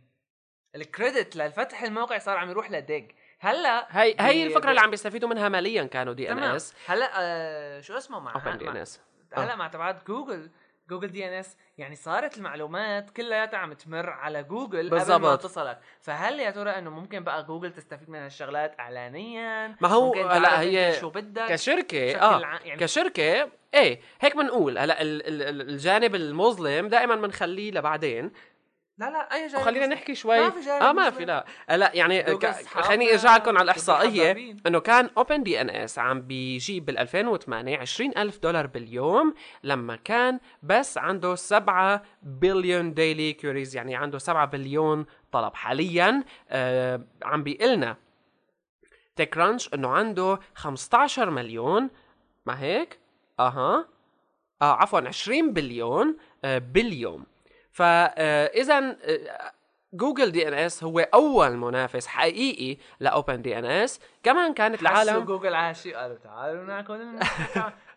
ال credit لفتح الموقع صار عم يروح ل Digg. هلا هي هي الفكرة اللي عم بيستفيدوا منها ماليا كانوا DNS. هلا آه شو اسمه مع OpenDNS هلا مع تبعات جوجل. Google DNS يعني صارت المعلومات كلياتها عم تمر على جوجل قبل ما. تصلك. فهل يا ترى إنه ممكن بقى جوجل تستفيد من هالشغلات اعلانيا؟ ما هو هلا هي شو بدك؟ كشركة آه يعني كشركة إيه هيك بنقول هلا ال- ال- ال- الجانب المظلم دائما بنخليه لبعدين. لا لا أي جانب وخلينا مظلم. نحكي شوي. ما في جانب آه ما. في لا. لا يعني ك- خليني ارجع لكم على الإحصائية. إنه كان OpenDNS عم بيجيب بال 2008 20 ألف دولار باليوم لما كان بس عنده 7 billion daily queries يعني عنده 7 بليون طلب. حاليا آه عم بيقلنا TechCrunch إنه عنده 15 مليون. ما هيك؟ أها. آه عفوا 20 بليون آه باليوم. فاذا جوجل DNS هو أول منافس حقيقي ل OpenDNS. كمان كانت العالم جوجل عاشي قالوا تعالوا ناكل.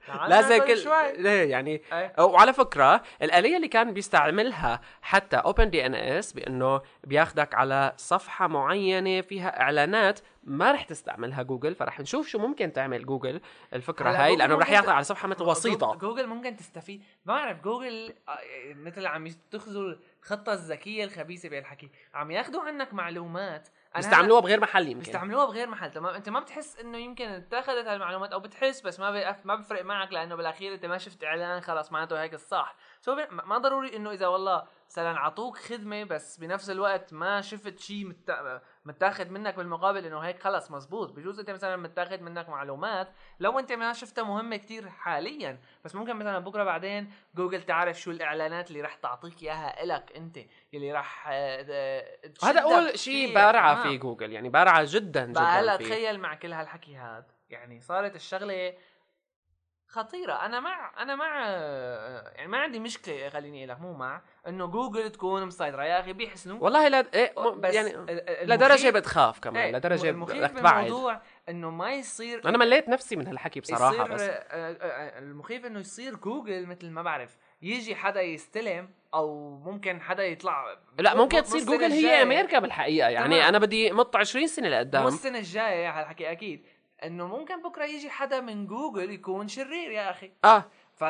لا زي ناكل كل شوي. ليه يعني أي. وعلى فكرة الآلية اللي كان بيستعملها حتى OpenDNS بأنه بياخدك على صفحة معينة فيها إعلانات ما رح تستعملها جوجل فرح نشوف شو ممكن تعمل جوجل الفكرة هاي لأنه رح يعطي على صفحة مثل وسيطة. جوجل ممكن تستفيد. ما بعرف جوجل آه، مثل عم يتخذوا الخطة الذكية الخبيثة بهالحكي. عم ياخذوا عنك معلومات بيستعملوها بغير محل يمكن. بيستعملوها بغير محل. تمام أنت ما بتحس إنه يمكن اتخذت هالمعلومات أو بتحس بس ما بيقف ما بفرق معك لأنه بالأخير أنت ما شفت إعلان خلاص معناته هيك الصح. so ما ضروري إنه إذا والله مثلا عطوك خدمة بس بنفس الوقت ما شفت شيء مت... متاخذ منك بالمقابل إنه هيك خلص مزبوط بجوز أنت مثلا متاخذ منك معلومات لو أنت ما شفتها مهمة كتير حاليا بس ممكن مثلا بكرة بعدين جوجل تعرف شو الإعلانات اللي رح تعطيك إياها إلك أنت اللي رح آه، آه، هذا أول شيء. بارعة تمام. في جوجل يعني بارعة جدا هلا جدا فيه تخيل مع كل هالحكي هاد يعني صارت الشغلة خطيرة. أنا مع أنا مع يعني ما عندي مشكلة خليني لك مو مع. إنه جوجل تكون مسيطرة. يا أخي بيحسنوا والله لا إيه م- بس يعني لدرجه بتخاف كمان إيه، لدرجه المخيف بدك تبعد. بالموضوع إنه ما يصير أنا مليت نفسي من هالحكي بصراحة يصير بس آه، آه، آه، المخيف إنه يصير جوجل مثل ما بعرف. يجي حدا يستلم أو ممكن حدا يطلع لا ممكن تصير جوجل هي. أمريكا بالحقيقة. يعني تمام. أنا بدي مط 20 سنة مو لقدام السنة الجاية هالحكي أكيد. إنه ممكن بكرة يجي حدا من جوجل يكون شرير يا أخي. آه. ف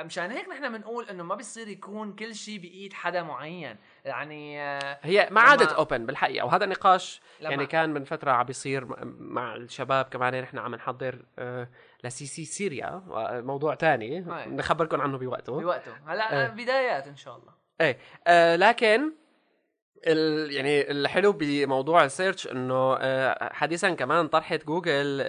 مشان هيك نحن بنقول إنه ما بيصير يكون كل شيء بإيد حدا معين. يعني آه، هي ما عادت open بالحقيقة وهذا نقاش لما- يعني كان من فترة عم بيصير مع الشباب كمان نحن عم نحضر آه ل CC Syria موضوع تاني. نخبركم عنه بوقته. بوقته. هلأ آه. بدايات إن شاء الله. إيه. آه لكن ال يعني الحلو بموضوع ال search إنه آه حديثا كمان طرحت جوجل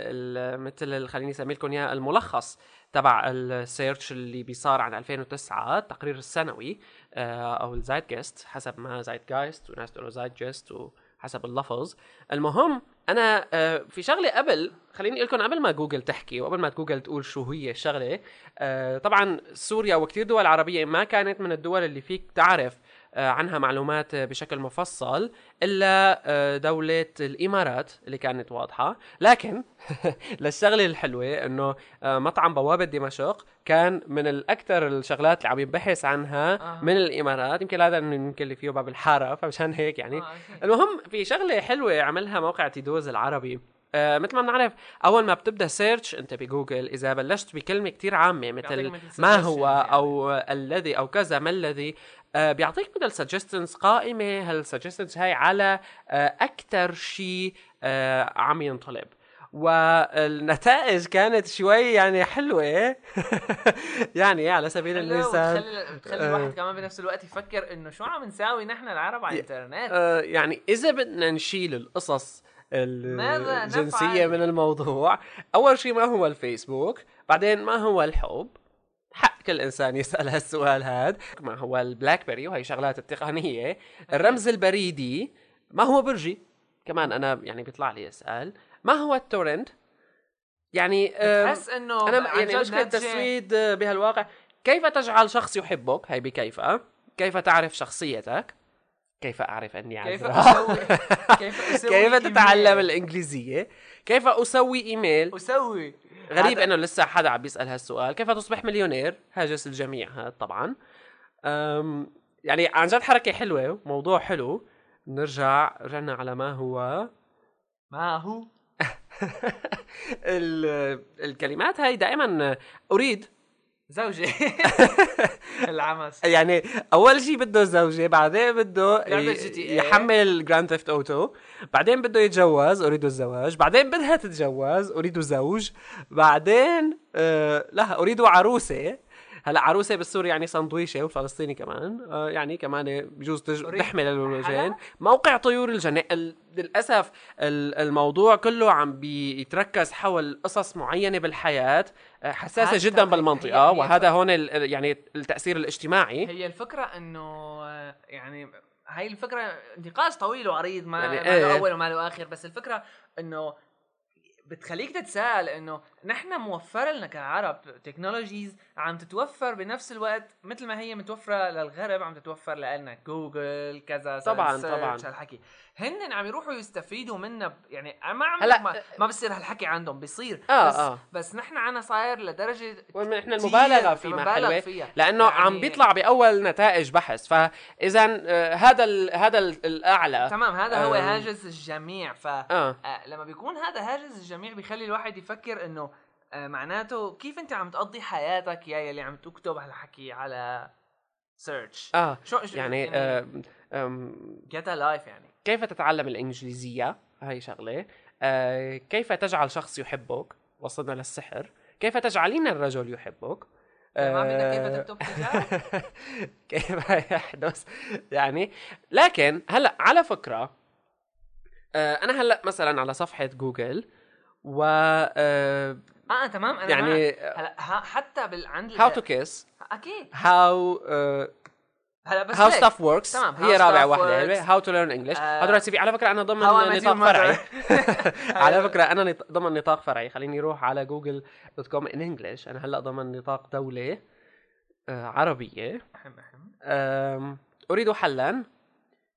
مثل خليني اسمي لكم إياه الملخص تبع ال search اللي بيصار عن 2009 التقرير السنوي آه أو ال Zeitgeist حسب ما Zeitgeist وناس تقولوا Zeitgeist وحسب اللفظ. المهم أنا آه في شغلة قبل خليني أقول لكم قبل ما جوجل تحكي وقبل ما جوجل تقول شو هي الشغلة طبعا سوريا وكثير دول عربية ما كانت من الدول اللي فيك تعرف عنها معلومات آه، بشكل مفصل إلا آه، دولة الإمارات اللي كانت واضحة لكن للشغلة الحلوة إنه آه، مطعم بوابة دمشق كان من الأكثر الشغلات اللي عم ينبحث عنها آه. من الإمارات يمكن هذا يمكن اللي فيه باب الحارة فمشان هيك يعني آه،. المهم في شغلة حلوة عملها موقع تيدوز العربي آه مثل ما بنعرف أول ما بتبدأ search أنت بجوجل إذا بلشت بكلمة كتير عامة مثل ما هو يعني. أو الذي أو كذا ما الذي آه بيعطيك مثل suggestions قائمة هال suggestions هاي على آه أكثر شيء آه عم ينطلب والنتائج كانت شوي يعني حلوة يعني على سبيل المثال وتخلي تخلي آه. الواحد كمان بنفس الوقت يفكر إنه شو عم نساوي نحن العرب على الإنترنت آه، يعني إذا بدنا نشيل القصص الجنسية؟ من الموضوع أول شيء ما هو الفيسبوك بعدين ما هو الحب حق كل إنسان يسأل هالسؤال هذا ما هو البلاك بيري وهي شغلات التقنية. الرمز البريدي ما هو برجي؟ كمان أنا يعني بيطلع لي اسال ما هو ال torrent؟ يعني بتحس إنه أنا عن يعني مشكلة التسويد بهالواقع. كيف تجعل شخص يحبك؟ هي بكيف كيف تعرف شخصيتك؟ كيف أعرف إني كيف عذراء أسوي كيف أسوي كيف تتعلم؟ الإنجليزية؟ كيف أسوي إيميل؟ أسوي غريب إنه لسه حدا عم بيسأل هالسؤال. كيف تصبح مليونير؟ هاجس الجميع هذا طبعا. أم يعني عن جد حركة حلوة موضوع حلو. نرجع رجعنا على ما هو. ما هو؟ ال- الكلمات هاي دائما أريد زوجي العمس. يعني أول شيء بده زوجة بعدين بده GTA. يحمل Grand Theft Auto بعدين بده يتجوز أريد الزواج. بعدين بدها تتجوز أريد زوج. بعدين آه لا أريد عروسة. هلا عروسة بالسوري يعني سندويشه والفلسطيني كمان آه يعني كمان بجوز تحمل الوجهين؟ موقع طيور الجنة ال... للأسف ال- الموضوع كله عم بيتركز حول قصص معينة بالحياة آه، حساسة جدا بالمنطقة وهذا هون. يعني التأثير الاجتماعي هي الفكرة إنه آه، يعني هاي الفكرة نقاش طويل وعريض ما يعني يعني ما له إيه. أول وما له آخر بس الفكرة إنه بتخليك تتساءل إنه نحن موفر لنا كعرب تكنولوجيز عم تتوفر بنفس الوقت مثل ما هي متوفرة للغرب عم تتوفر لنا جوجل كذا طبعاً، طبعاً. هالحكي هن عم يروحوا يستفيدوا منا ب- يعني ما عم هلا- ما, ما بصير هالحكي عندهم بصير آه، بس آه. بس نحن عنا صاير لدرجة كتير المبالغة فيه ما حلوة فيها. لأنه يعني- عم بيطلع بأول نتائج بحث فاذا آه، هذا ال... هذا ال- الأعلى تمام هذا هو. هاجس الجميع ف آه آه، لما بيكون هذا هاجس الجميع بيخلي الواحد يفكر إنه آه، معناته كيف انت عم تقضي حياتك يا يلي عم تكتب هالحكي على search آه شو يعني آه، آم، get life يعني. كيف تتعلم الإنجليزية؟ هاي شغلة. آه، كيف تجعل شخص يحبك؟ وصلنا للسحر. كيف تجعلين الرجل يحبك؟ ما بدك آه، كيف تكتب كتاب كيف يحدث يعني لكن هلأ على فكرة آه، أنا هلأ مثلا على صفحة جوجل و آه، آه تمام أنا يعني معك. هلا حتى بال عند how to kiss أكيد. how هلا بس how. stuff works تمام، هي how رابع stuff واحدة works. how to learn English آه، هدول في على فكرة أنا ضمن نطاق فرعي. على فكرة أنا نط- ضمن نطاق فرعي. خليني أروح على جوجل dot com in English أنا هلأ ضمن نطاق دولة آه، عربية. أحم أحم. أم، أريد حلا.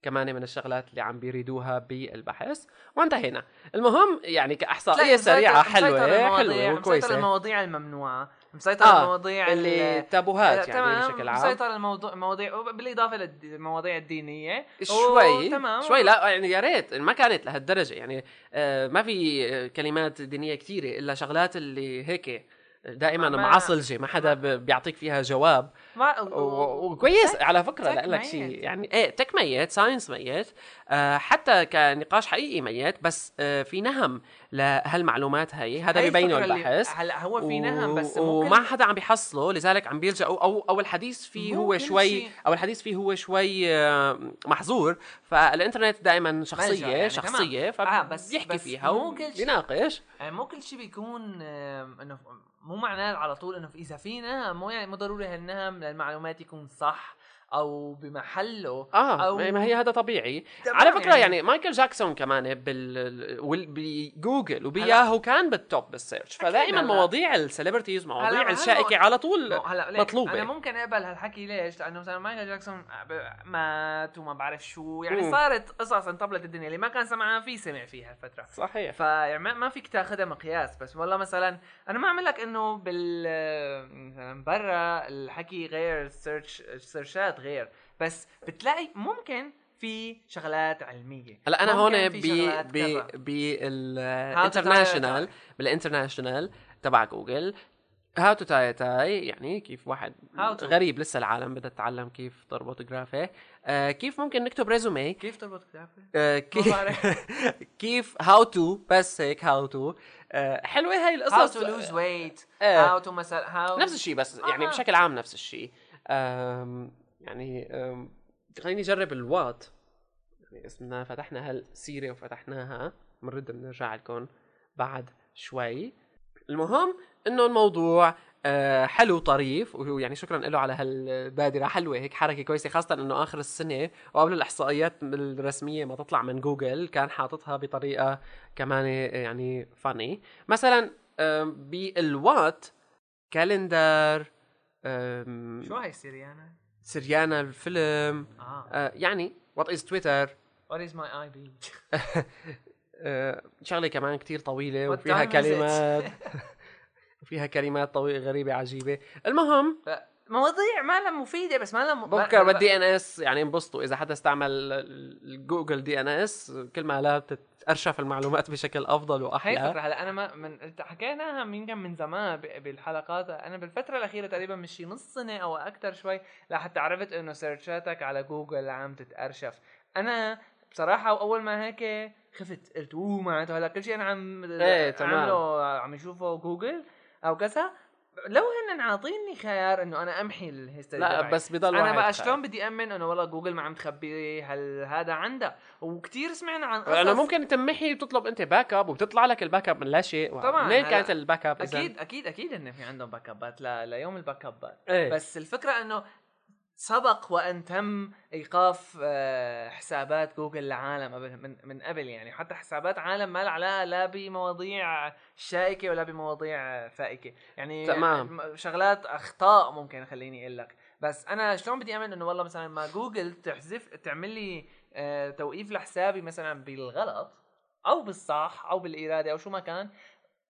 كمان من الشغلات اللي عم بيريدوها بالبحث. وانتهينا. المهم يعني كإحصائية سريعه مسيطر- مسيطر حلوة. حلوة مسيطر وكويسه المواضيع الممنوعة. مسيطر آه، المواضيع اللي ال- تابوهات آه، يعني تمام. بشكل عام. مسيطر الموضوع مواضيع بالإضافة للمواضيع الدينية. شوي تمام شوي. لا يعني يا ريت. ما كانت لهالدرجة. يعني آه ما في كلمات دينية كثيرة إلا شغلات اللي هيك دائما ما- معصلجه ما حدا بيعطيك فيها جواب ما وكويس على فكرة لك. شيء يعني إيه تك ميت ساينس ميت آه حتى كنقاش حقيقي ميت بس آه في نهم لهالمعلومات هي هذا اللي- البحث هلا هو في نهم بس ممكن وما حدا عم بيحصله لذلك عم بيلجأوا أو أو الحديث فيه هو شوي. أو الحديث فيه هو شوي آه، محظور فالإنترنت دائما شخصية يعني، شخصية تمام. آه، بس- فبيحكي بس فيها. وبيناقش يعني مو كل شيء بيكون إنه مو معناه على طول إنه في نهم مو يعني مو ضروري هالنهم للمعلومات يكون صح. أو بمحله آه أو- ما هي هذا طبيعي على فكرة يعني, يعني مايكل جاكسون كمان بال ب Google وب Yahoo كان بال top بال search فدائما. مواضيع ال celebrities مواضيع الشائكة على طول هلا ليك مطلوبة. أنا ممكن أقبل هالحكي ليش؟ لأنه مثلا مايكل جاكسون مات وما بعرف شو يعني مم. صارت قصص انطبلت الدنيا اللي ما كان سمعها في سمع فيها الفترة صحيح فيعني ما ما فيك تاخذها مقياس بس والله مثلا أنا ما اعمل لك إنه بال مثلا برا الحكي غير ال search ال searchات غير بس بتلاقي ممكن في شغلات علمية هلا أنا هون ب ب. بال international بال international تبع Google how to tie tie يعني كيف واحد. غريب لسه العالم بدها تتعلم كيف تربط جرافي آه كيف ممكن نكتب resume كيف تربط كتابه؟ آه كيف. كيف how to بس هيك how to آه حلوة هاي القصص to lose weight آه. how to مثلا نفس الشيء بس يعني آه. بشكل عام نفس الشيء يعني خليني أجرب الوات. يعني اسمنا فتحنا هالسيره وفتحناها. بنرد بنرجع لكم بعد شوي. المهم إنه الموضوع آه، حلو طريف ويعني شكرا له على هالبادرة. حلوة هيك حركة كويسة خاصة إنه آخر السنة وقبل الإحصائيات الرسمية ما تطلع من جوجل كان حاططها بطريقة كمان يعني funny مثلا آه، بال what calendar شو هاي سيريانا؟ سيريانا الفيلم. آه. آه، يعني what is Twitter what is my IP شغلة كمان كتير طويلة وفيها? كلمات. وفيها كلمات طويله غريبة عجيبة. المهم مواضيع ما لها مفيده بس ما لها م... بفكر ب- بال DNS يعني انبسطوا. إذا حدا استعمل ال Google DNS كل ما لا بتتارشف المعلومات بشكل أفضل هي واحلى الفكرة هلا أنا ما من حكيناها يمكن من زمان ب- بالحلقات. أنا بالفترة الأخيرة تقريبا من شي نص سنة أو أكثر شوي لحتى عرفت إنه searchاتك على جوجل عم تتارشف أنا بصراحة وأول ما هيك خفت قلت أوه معناته هلا كل شيء أنا عم إيه، تمام. عامله عم يشوفه جوجل أو كذا لو هن عاطيني خيار إنه أنا أمحي ال history لا تبعي. بس بضل أنا بقى. شلون بدي أمن إنه والله جوجل ما عم تخبي هل هذا عندها وكثير سمعنا عن قصص لأنه ممكن تمحي وتطلب أنت backup وبتطلع لك ال backup من لا شيء طبعاً، منين كانت ال backup؟ أكيد أكيد أكيد انه في عندهم backupات. ليوم ال backupات إيه بس الفكرة إنه سبق وأن تم إيقاف آه، حسابات جوجل لعالم قبل من, من قبل يعني. حتى حسابات عالم ما لها علاقه لا بمواضيع شائكة ولا بمواضيع فائكة. يعني تمام. شغلات أخطاء ممكن خليني أقول لك. بس أنا شلون بدي أمن إنه والله مثلا ما جوجل تحذف تعمل لي آه، توقيف لحسابي مثلا بالغلط أو بالصح أو بالإرادة أو شو ما كان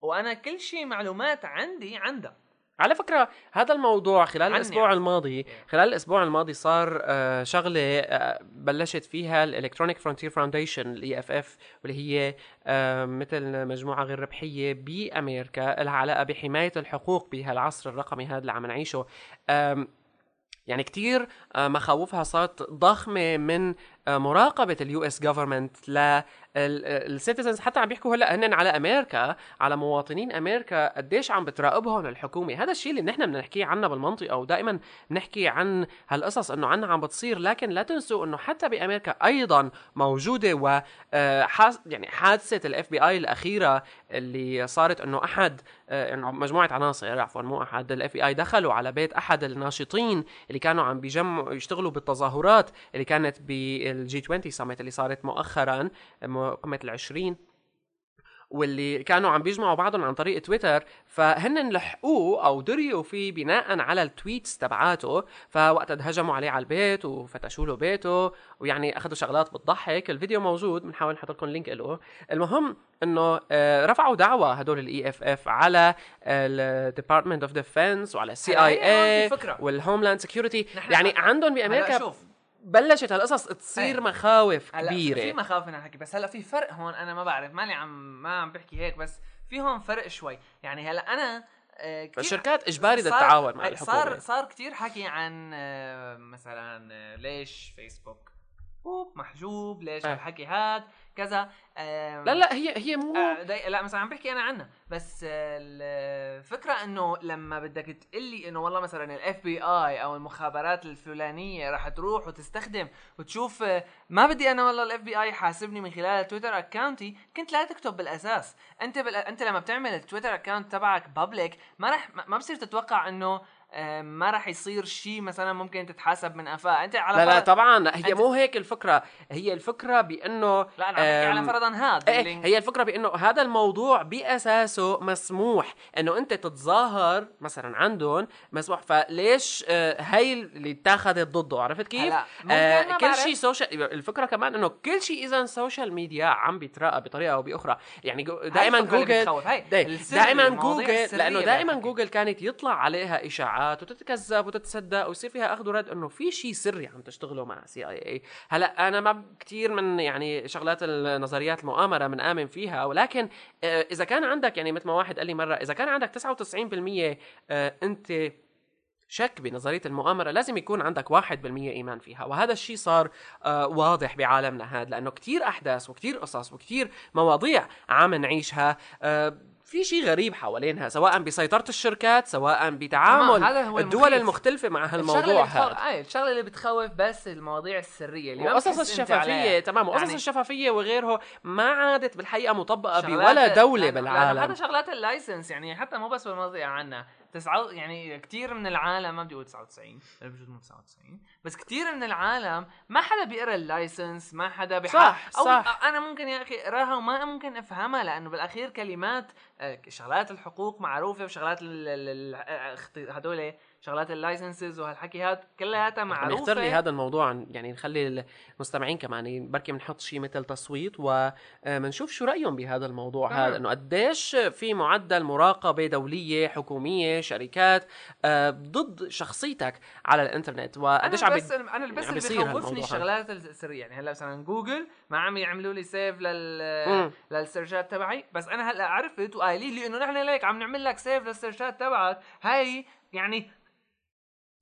وأنا كل شيء معلومات عندي عندها على فكرة هذا الموضوع خلال الأسبوع عن- الماضي خلال الأسبوع الماضي صار آه، شغلة آه، بلشت فيها ال Electronic Frontier Foundation ال EFF واللي هي آه، مثل مجموعة غير ربحية بأمريكا لها علاقة بحماية الحقوق بهالعصر الرقمي هذا اللي عم نعيشه. يعني كتير مخاوفها صارت ضخمة من آه، مراقبة ال US government لل citizens حتى عم بيحكوا هلأ هن على أمريكا على مواطنين أمريكا قديش عم بتراقبهم الحكومة. هذا الشيء اللي نحن بنحكيه عنه بالمنطقة ودائما بنحكي عن هالقصص إنه عنا عم بتصير. لكن لا تنسوا إنه حتى بأمريكا أيضا موجودة و آه، يعني حادثة ال FBI الأخيرة اللي صارت إنه أحد آه، انه مجموعة عناصر عفوا مو أحد ال FBI دخلوا على بيت أحد الناشطين اللي كانوا عم بيجمعوا يشتغلوا بالتظاهرات اللي كانت بال G 20 summit اللي صارت مؤخرا قمة العشرين واللي كانوا عم بيجمعوا بعضهم عن طريق تويتر فهن لحقوه أو دريوا فيه بناء على ال tweets تبعاته. فوقتها هجموا عليه على البيت وفتشوا له بيته ويعني أخذوا شغلات بتضحك. الفيديو موجود بنحاول نحط لكم link له. المهم إنه آه، رفعوا دعوة هدول ال EFF على ال Department of Defense وعلى ال CIA. وال Homeland Security يعني عندهم بأمريكا شوف بلشت هالقصص تصير أي. مخاوف هلا في كبيرة. مخاوف من هالحكي بس هلا في فرق هون أنا ما بعرف مالي عم ما عم بحكي هيك بس في هون فرق شوي. يعني هلا أنا آه، كتير فالشركات إجباري بدها تتعاون مع أي، الحكومة. صار صار كثير حكي عن آه، مثلا آه، ليش فيسبوك بوب محجوب ليش أه. هالحكي هاد كذا. لا لا هي هي مو آه، لا مثلا عم بحكي أنا عنها. بس آه، الفكرة إنه لما بدك تقلي إنه والله مثلا ال FBI أو المخابرات الفلانية راح تروح وتستخدم وتشوف آه، ما بدي أنا والله ال FBI يحاسبني من خلال ال Twitter accountي كنت لا تكتب بالأساس. أنت بال... أنت لما بتعمل ال Twitter account تبعك public ما راح ما بصير تتوقع إنه آه، ما راح يصير شيء مثلا ممكن تتحاسب من قفاه أنت على لا لا طبعا هي مو هيك الفكرة. هي الفكرة بأنه لا أنا عم على فرضا هذا إيه اللي- هي الفكرة بأنه هذا الموضوع بأساسه مسموح. إنه أنت تتظاهر مثلا عندهم مسموح. فليش آه، هي اللي اتاخذت ضده؟ عرفت كيف؟ آه كل. شيء social الفكرة كمان إنه كل شيء اذا social media عم بيتراقب بطريقة أو بأخرى. يعني دائما جوجل دائما جوجل لأنه دائما. جوجل كانت يطلع عليها إشاعات. وتتكذب وتتصدق ويصير فيها أخذ ورد إنه في شيء سري عم تشتغلوا مع CIA هلأ أنا ما كثير من يعني شغلات النظريات المؤامرة من آمن فيها ولكن آه، إذا كان عندك يعني مثل ما واحد قال لي مرة إذا كان عندك 99% آه، أنت شك بنظرية المؤامرة لازم يكون عندك واحد بالمية إيمان فيها. وهذا الشيء صار آه واضح بعالمنا هذا لأنه كتير أحداث وكتير قصص وكتير مواضيع عم نعيشها في شيء غريب حوالينها سواء بسيطرة الشركات سواء بتعامل هذا هو الدول المخيف. المختلفة مع هالموضوع هذا الشغلة اللي بتخوف بس المواضيع السرية اللي وقصص أنت الشفافية. تمام وقصص يعني الشفافية وغيره ما عادت بالحقيقة مطبقة بولا دولة بالعالم هذا شغلات اللايسنس يعني حتى مو بس بالمنطقة عنا تسعة يعني كثير من العالم ما بدي أقول 99 أنا بجوز مو 99 بس كثير من العالم ما حدا بيقرأ ال license ما حدا بيحاول صح، أو صح. أنا ممكن يا أخي أقراها وما ممكن أفهمها لأنه بالأخير كلمات آه، شغلات الحقوق معروفة وشغلات ال- ال- ال- آه، هدول شغلات ال licenses وهالحكي هاد كلياتها عم معروفه يختار لي هذا الموضوع يعني نخلي المستمعين كمان يعني بركي بنحط شيء مثل تصويت وبنشوف شو رأيهم بهذا الموضوع. تمام. هذا إنه قديش في معدل مراقبة دولية حكومية شركات آه، ضد شخصيتك على الإنترنت. وقديش عم بس أنا بس عم اللي هذا. الشغلات السرية. يعني هلأ مثلا جوجل ما عم يعملوا لي save لل. لل searchات تبعي. بس أنا هلأ عرفت وقايلين لي إنه نحن ليك عم نعمل لك save لل searchات تبعك. هاي يعني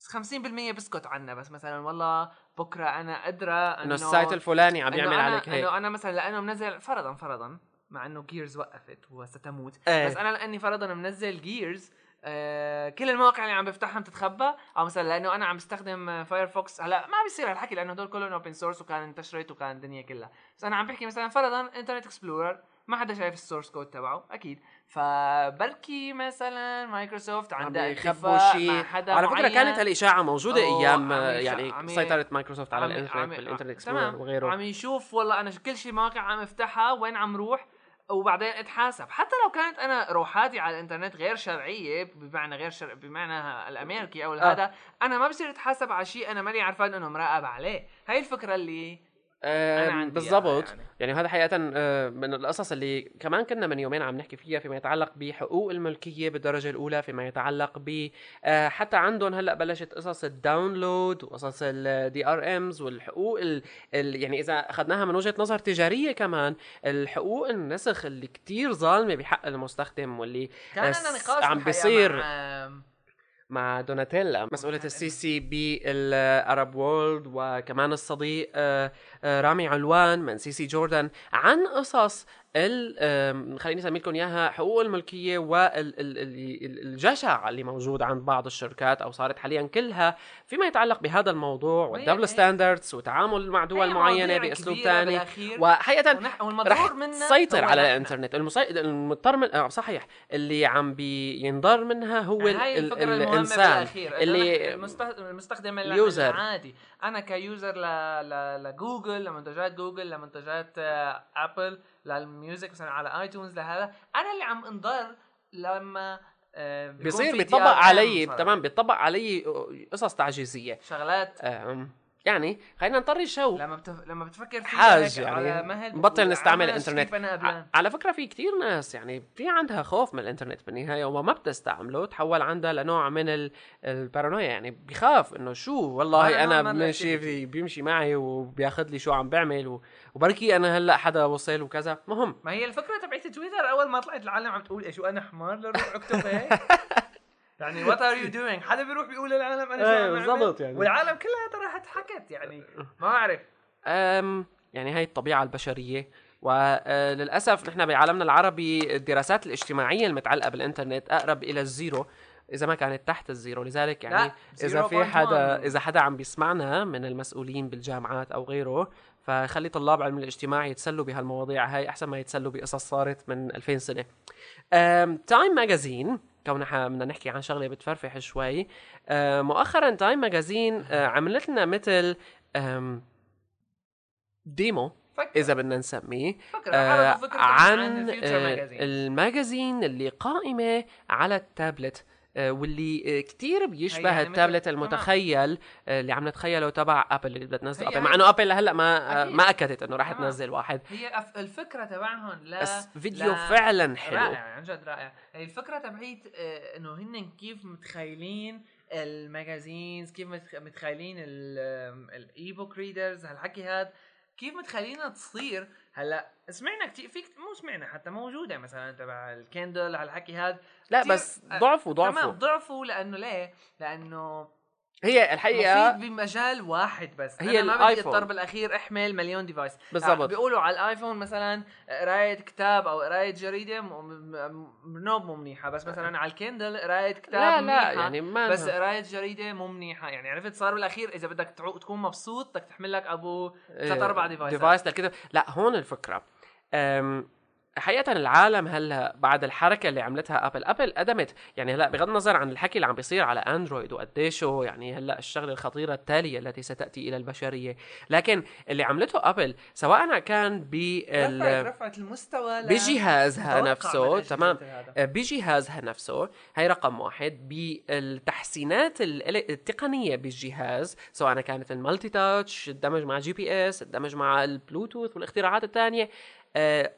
50% بسكت عنا بس مثلا والله بكرة أنا أدرى إنه السايت الفلاني عم إنه يعمل أنا عليك هيك. إنه أنا مثلا لأنه منزل فرضا فرضا مع إنه جيرز وقفت وستموت. إيه. بس أنا لأني فرضا منزل جيرز آه كل المواقع اللي عم بفتحها بتتخبى أو مثلا لأنه أنا عم بستخدم فايرفوكس هلا ما بيصير هالحكي لأنه هدول كلهم open source وكان انتشرت وكان الدنيا كلها. بس أنا عم بحكي مثلا فرضا انترنت اكسبلورر ما حدا شايف ال source code تبعه أكيد فبركي مثلا مايكروسوفت عندها يخبوا شيء مع حدا على فكرة معين. كانت هالإشاعة موجودة أيام آه، يعني عم ي- سيطره مايكروسوفت على الإنترنت بالانترنت. اكسبلورر وغيره عم يشوف والله أنا كل شيء مواقع عم افتحها وين عم روح وبعدين اتحاسب حتى لو كانت أنا روحاتي على الإنترنت غير شرعية بمعنى غير شرع بمعنى الأمريكي أو آه. هذا أنا ما بصير أتحاسب على شيء أنا ماني عرفان إنه مراقب عليه هاي الفكرة اللي آه، بالضبط يعني. يعني. هذا حقيقة آه، من القصص اللي كمان كنا من يومين عم نحكي فيها فيما يتعلق بحقوق الملكية بالدرجة الأولى فيما يتعلق ب آه، حتى عندهم هلأ بلشت قصص ال download وقصص ال DRMs والحقوق ال ال يعني إذا أخذناها من وجهة نظر تجارية كمان الحقوق النسخ اللي كتير ظالمة بحق المستخدم واللي كان نقاش عم بيصير مع مع دوناتيلا مسؤولة ال CC بال Arab world وكمان الصديق آه، آه، رامي علوان من CC Jordan عن قصص خليني أسمي لكم إياها حقوق الملكية والجشع اللي موجود عند بعض الشركات أو صارت حاليا كلها فيما يتعلق بهذا الموضوع وال double standards وتعامل مع دول معينة بأسلوب ثاني. وحقيقه رح تسيطر على. الإنترنت. المضطر من آه صحيح اللي عم بينضر منها هو ال... ال... الإنسان اللي المستخدم ال-. العادي أنا ك user ل... ل... لجوجل لمنتجات جوجل لمنتجات آه، أبل لل music مثلا على آيتونز لهذا. أنا اللي عم انضر لما آه، بيصير بيطبق علي. تمام بيطبق علي قصص تعجيزية. شغلات. يعني خلينا نطري شو لما بتف... لما بتفكر فيها حاج هيك على يعني مهل بتقول نستعمل الإنترنت. أنا ع- على فكرة في كتير ناس يعني في عندها خوف من الإنترنت بالنهاية وما بتستعمله تحول عندها لنوع من ال- البارانويا يعني بيخاف إنه شو والله أنا الactivity. في بيمشي معي وبياخذ لي شو عم بعمل و- وبركي أنا هلأ حدا وصل وكذا. مهم. ما هي الفكرة تبعت تويتر أول ما طلعت العالم عم تقول شو أنا حمار لروح أكتب هيك يعني what are you doing حدا بيروح بيقول للعالم أنا شو إيه، عم بالضبط يعني. والعالم كلها ترى راحت حكت يعني. ما بعرف. أم يعني هاي الطبيعة البشرية. وللأسف نحن بعالمنا العربي الدراسات الاجتماعية المتعلقة بالإنترنت أقرب إلى ال zero إذا ما كانت تحت ال zero. لذلك يعني لا، إذا في 0.1. حدا إذا حدا عم بيسمعنا من المسؤولين بالجامعات أو غيره فخلي طلاب علم الاجتماع يتسلوا بهالمواضيع هاي أحسن ما يتسلوا بقصص صارت من 2000 سنة. تايم ماجازين كون نحن بدنا نحكي عن شغلة بتفرفح شوي. أم، مؤخرا تايم ماجازين عملت لنا مثل demo فكرة. إذا بدنا نسميه. فكرة آه عن ال future آه magazine ال magazine اللي قائمة على التابلت. آه واللي آه كتير بيشبه هي يعني التابلت تمام. المتخيل آه اللي عم نتخيله تبع ابل اللي بدها تنزل هي ابل مع هي- إنه ابل لهلأ ما آه أكيد. ما أكدت إنه راح. تنزل واحد هي الفكرة تبعهم لا بس فيديو لا فعلا حلو رائع عن جد رائع هي الفكرة تبعيت آه، إنه هن كيف متخيلين ال magazines كيف متخ- متخيلين ال e-book readers هالحكي هاد كيف متخيلينها تصير؟ هلأ سمعنا كتير في كت- مو سمعنا حتى موجودة مثلا تبع الكندل هالحكي هاد لا كتير- بس آه، ضعفوا تمام ضعفوا ضعفوا لأنه ليه؟ لأنه هي الحقيقة مفيد بمجال واحد بس. هي أنا ما بدي الآيفون. الضرب الاخير أحمل مليون device بالضبط. بيقولوا على الآيفون مثلا قراية كتاب أو قراية جريدة م- م- مو منيحة. بس مثلا على الكندل قراية كتاب لا منيحة. لا يعني ما بس قراية جريدة مو منيحة. يعني عرفت صار بالأخير إذا بدك تعو- تكون مبسوط بدك تحمل لك أبو ثلاث أربع deviceات device للكتب لا هون الفكرة. أم حقيقة العالم هلا بعد الحركة اللي عملتها ابل، ابل قدمت يعني هلا بغض النظر عن الحكي اللي عم بيصير على اندرويد وقديشه يعني هلا الشغلة الخطيرة التالية التي ستأتي إلى البشرية، لكن اللي عملته ابل سواء كان رفعت بال رفعت المستوى بجهازها نفسه تمام. هذا. بجهازها نفسه هي رقم واحد بالتحسينات ال- التقنية بالجهاز سواء كانت ال multi-touch الدمج مع GPS الدمج مع البلوتوث والاختراعات الثانية. آه،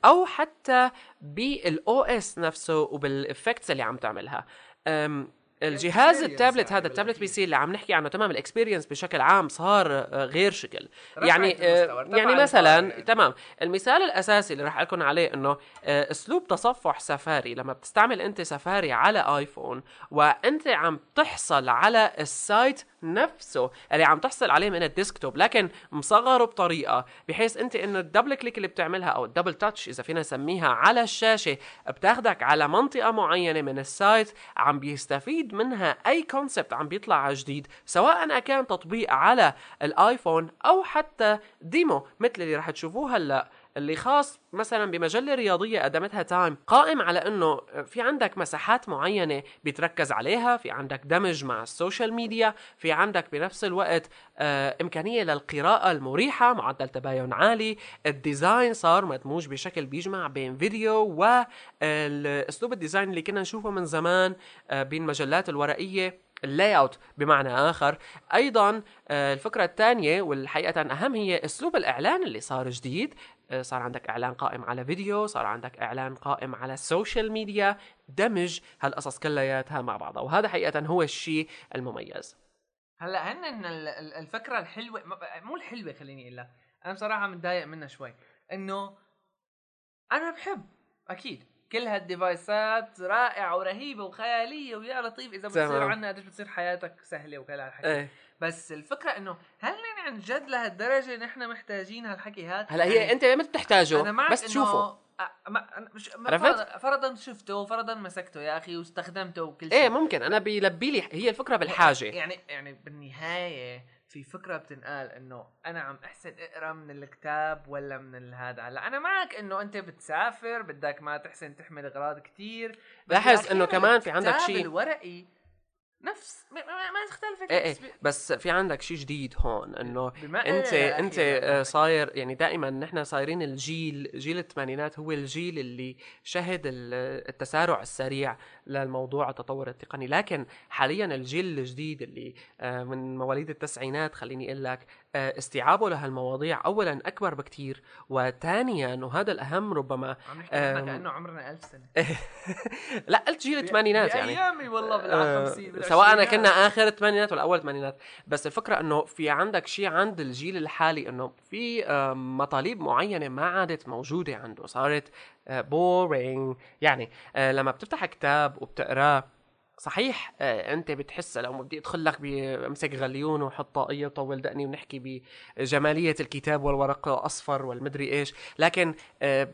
أو حتى بال OS نفسه وبال effects اللي عم تعملها الجهاز التابلت يعني هذا ال tablet. PC اللي عم نحكي عنه تمام ال experience بشكل عام صار آه، غير شكل يعني آه، يعني مثلا. تمام المثال الأساسي اللي راح لكم عليه إنه آه، أسلوب تصفح سفاري لما بتستعمل أنت سفاري على آيفون وأنت عم تحصل على ال site نفسه اللي عم تحصل عليه من ال desktop لكن مصغره بطريقة بحيث أنت إنه ال double click اللي بتعملها أو ال double touch إذا فينا نسميها على الشاشة بتاخدك على منطقة معينة من ال site عم بيستفيد منها أي concept عم بيطلع جديد سواء كان تطبيق على الآيفون أو حتى demo مثل اللي رح تشوفوه هلأ. اللي خاص مثلا بمجلة رياضية قدمتها تايم قائم على إنه في عندك مساحات معينة بيتركز عليها في عندك دمج مع ال social media في عندك بنفس الوقت آه، إمكانية للقراءة المريحة معدل تباين عالي ال design صار مدموج بشكل بيجمع بين فيديو والاسلوب ال design اللي كنا نشوفه من زمان آه، بالمجلات الورقية ال layout بمعنى آخر. أيضا آه، الفكرة الثانية والحقيقة أهم هي أسلوب الإعلان اللي صار جديد صار عندك إعلان قائم على فيديو صار عندك إعلان قائم على ال social media دمج هالقصص كلياتها مع بعضها وهذا حقيقه هو الشيء المميز. هلأ هن الفكرة الحلوة مو الحلوة خليني أقول أنا بصراحة متضايق منها شوي إنه أنا بحب أكيد. كل هالديفايسات رائعة ورهيبة وخيالية ويا لطيف. إذا بتصير. عنا قديش بتصير حياتك سهلة وكل هالحكي إيه. بس الفكرة إنه هل نحن عن جد لهالدرجة نحن محتاجين هالحكي؟ هذا هلا هي أنت ما بتحتاجه أنا معك بس تشوفه ما أنا مش عرفت؟ فرضا- فرضا شفته فرضا مسكته يا أخي واستخدمته وكل شيء. إيه ممكن. أنا بيلبي لي هي الفكرة بالحاجة. يعني يعني بالنهاية في فكرة بتنقال إنه أنا عم أحسن اقرأ من الكتاب ولا من هذا. هلا أنا معك إنه أنت بتسافر بدك ما تحسن تحمل أغراض كتير لاحظ إنه كمان في عندك شيء- الورقي نفس ما, ما, اختلفت إيه إيه بس- في عندك شيء جديد هون إنه أنت إيه أنت صاير يعني دائما نحن صايرين الجيل جيل الثمانينات هو الجيل اللي شهد ال- التسارع السريع للموضوع التطور التقني. لكن حاليا الجيل الجديد اللي آه، من مواليد التسعينات خليني أقول لك استيعابه لهالمواضيع اولا أكبر بكتير وثانيا وهذا الأهم ربما عم نحكي أم. كانه عمرنا ألف سنة. لا قلت جيل الثمانينات يعني. بأيامي والله آه، بالخمسين سواء كنا آخر الثمانينات ولا أول الثمانينات. بس الفكرة إنه في عندك شيء عند الجيل الحالي إنه في آه، مطالب معينة ما عادت موجودة عنده صارت بورينج يعني آه، لما بتفتح كتاب وبتقراه صحيح آه، أنت بتحس لو بدي أدخل لك بمسك غليون وحط طاقية وطول دقني ونحكي بجمالية الكتاب والورق الأصفر والمدري إيش لكن آه،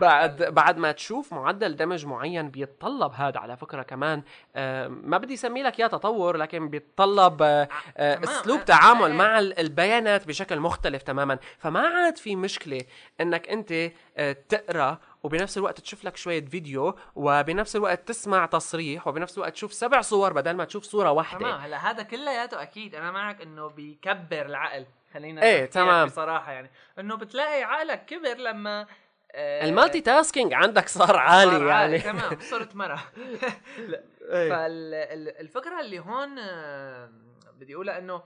بعد بعد ما تشوف معدل دمج معين بيتطلب هذا على فكرة كمان آه، ما بدي أسمي لك يا تطور لكن بيتطلب. أسلوب تعامل. مع ال- البيانات بشكل مختلف تماما فما عاد في مشكلة إنك أنت تقرأ وبنفس الوقت تشوف لك شوية فيديو وبنفس الوقت تسمع تصريح وبنفس الوقت تشوف سبع صور بدل ما تشوف صورة واحدة تمام هلا هذا كلياته أكيد أنا معك إنه بيكبر العقل خلينا إيه، نحكي لك تمام. بصراحة يعني إنه بتلاقي عقلك كبر لما آه، المالتي تاسكينج عندك صار صار عالي يعني تمام صرت مرة إيه. فالفكرة اللي هون آه، بدي أقولها إنه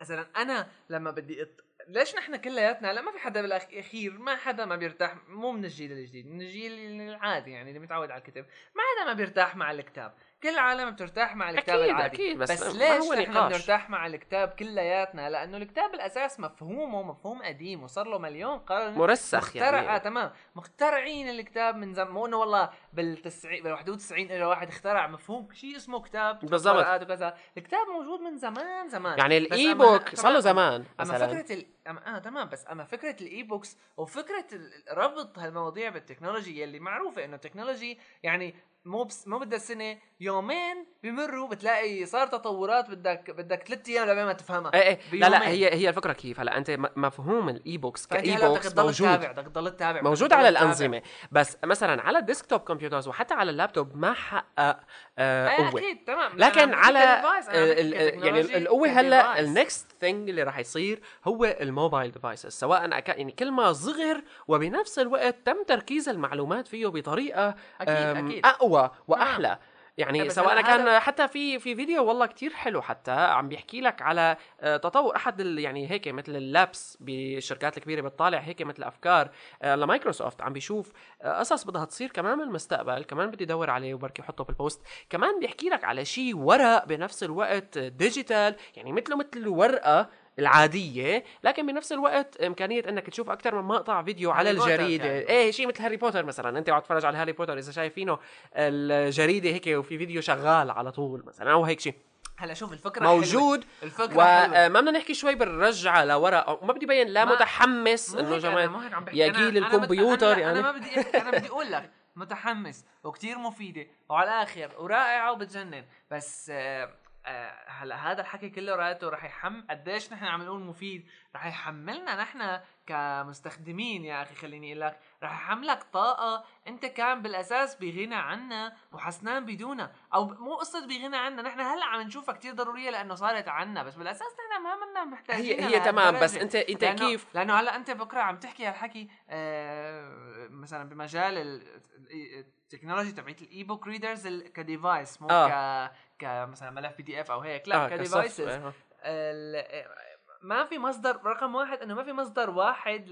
مثلا أنا لما بدي. ليش نحن كلياتنا؟ هلا ما في حدا بالأخير ما حدا ما بيرتاح. مو من الجيل الجديد من الجيل العادي يعني اللي متعود على الكتب. ما حدا ما بيرتاح مع الكتاب. كل العالم بترتاح مع الكتاب أكيد، العادي. أكيد، بس بس ليش هو نقاش. بنرتاح مع الكتاب كلياتنا؟ لأنه الكتاب بالاساس مفهومه مفهوم قديم وصار له مليون قرن. مرسخ مخترع يعني. آه تمام. مخترعين الكتاب من زمان مو إنه والله بالتسعين بال 91 اجى واحد اخترع مفهوم شيء اسمه كتاب بالضبط. وكذا. الكتاب موجود من زمان زمان. يعني بس الاي أما- بوك صار له. زمان أما مثلا. فكرة ال... أما... آه تمام. بس أما فكرة الاي بوكس وفكره ربط هالمواضيع بالتكنولوجي يلي معروفة إنه التكنولوجي يعني مو بس مو بدها سنة يومين بمروا بتلاقي صار تطورات بدك بدك ثلاث أيام لبين ما تفهمها. إيه إيه. لا لا. هي هي الفكرة كيف؟ هلا أنت مفهوم الاي بوكس كاي بدك بوكس تضل موجود. تتابع بدك تضل تتابع موجود بدك على. الأنظمة. بس مثلا على الديسكتوب كمبيوترز وحتى على اللابتوب ما حقق آه إيه قوة. أكيد تمام. لكن عم على يعني القوة هلأ. النكست ثينج اللي راح يصير هو الموبايل ديفايسز سواء يعني كل ما صغر وبنفس الوقت تم تركيز المعلومات فيه بطريقة أكيد أكيد. أقوى. وأحلى. يعني إيه بس سواء كان حتى في في فيديو والله كتير حلو حتى عم بيحكي لك على آه، تطور أحد يعني هيك مثل ال labs بالشركات الكبيرة بتطالع هيك مثل أفكار آه، لمايكروسوفت. عم بيشوف آه، قصص بدها تصير كمان بالمستقبل كمان بدي ادور عليه وبركي أحطه بال post كمان بيحكي لك على شيء ورق بنفس الوقت digital يعني مثله مثل الورقه العادية لكن بنفس الوقت إمكانية إنك تشوف أكثر من مقطع فيديو على الجريدة يعني. إيه شيء مثل هاري بوتر مثلا أنت عم تتفرج على هاري بوتر إذا شايفينه الجريدة هيك وفي فيديو شغال على طول مثلا أو هيك شيء هلا شوف الفكرة حلوة. موجود الفكرة حلوة. وما بدنا نحكي شوي بالرجعة لورا وما بدي بين لا ما- متحمس عم بحكي يا جيل الكمبيوتر أنا- يعني. أنا ما بدي أحكي أنا بدي أقول لك متحمس وكتير مفيدة وعلى الآخر ورائعه وبتجنن بس آه هلا هذا الحكي كله رأيته رح يحم قديش نحن عم نقول مفيد رح يحملنا نحن كمستخدمين يا أخي خليني أقول لك رح يحملك طاقة أنت كان بالأساس بغنى عنها وحسنان بدونها. أو مو قصة بغنى عنها نحن هلأ عم نشوفها كتير ضرورية لأنه صارت عنا بس بالأساس نحن ما منا محتاجين هي هي تمام بس أنت أنت لأنه كيف؟ لأنه هلأ أنت بكرة عم تحكي هالحكي آه مثلا بمجال ال- ال- ال technology تبعت ال e-book readers ك device مو آه. ك كمثلا ملف PDF أو هيك لا آه ك devices ما في مصدر رقم واحد إنه ما في مصدر واحد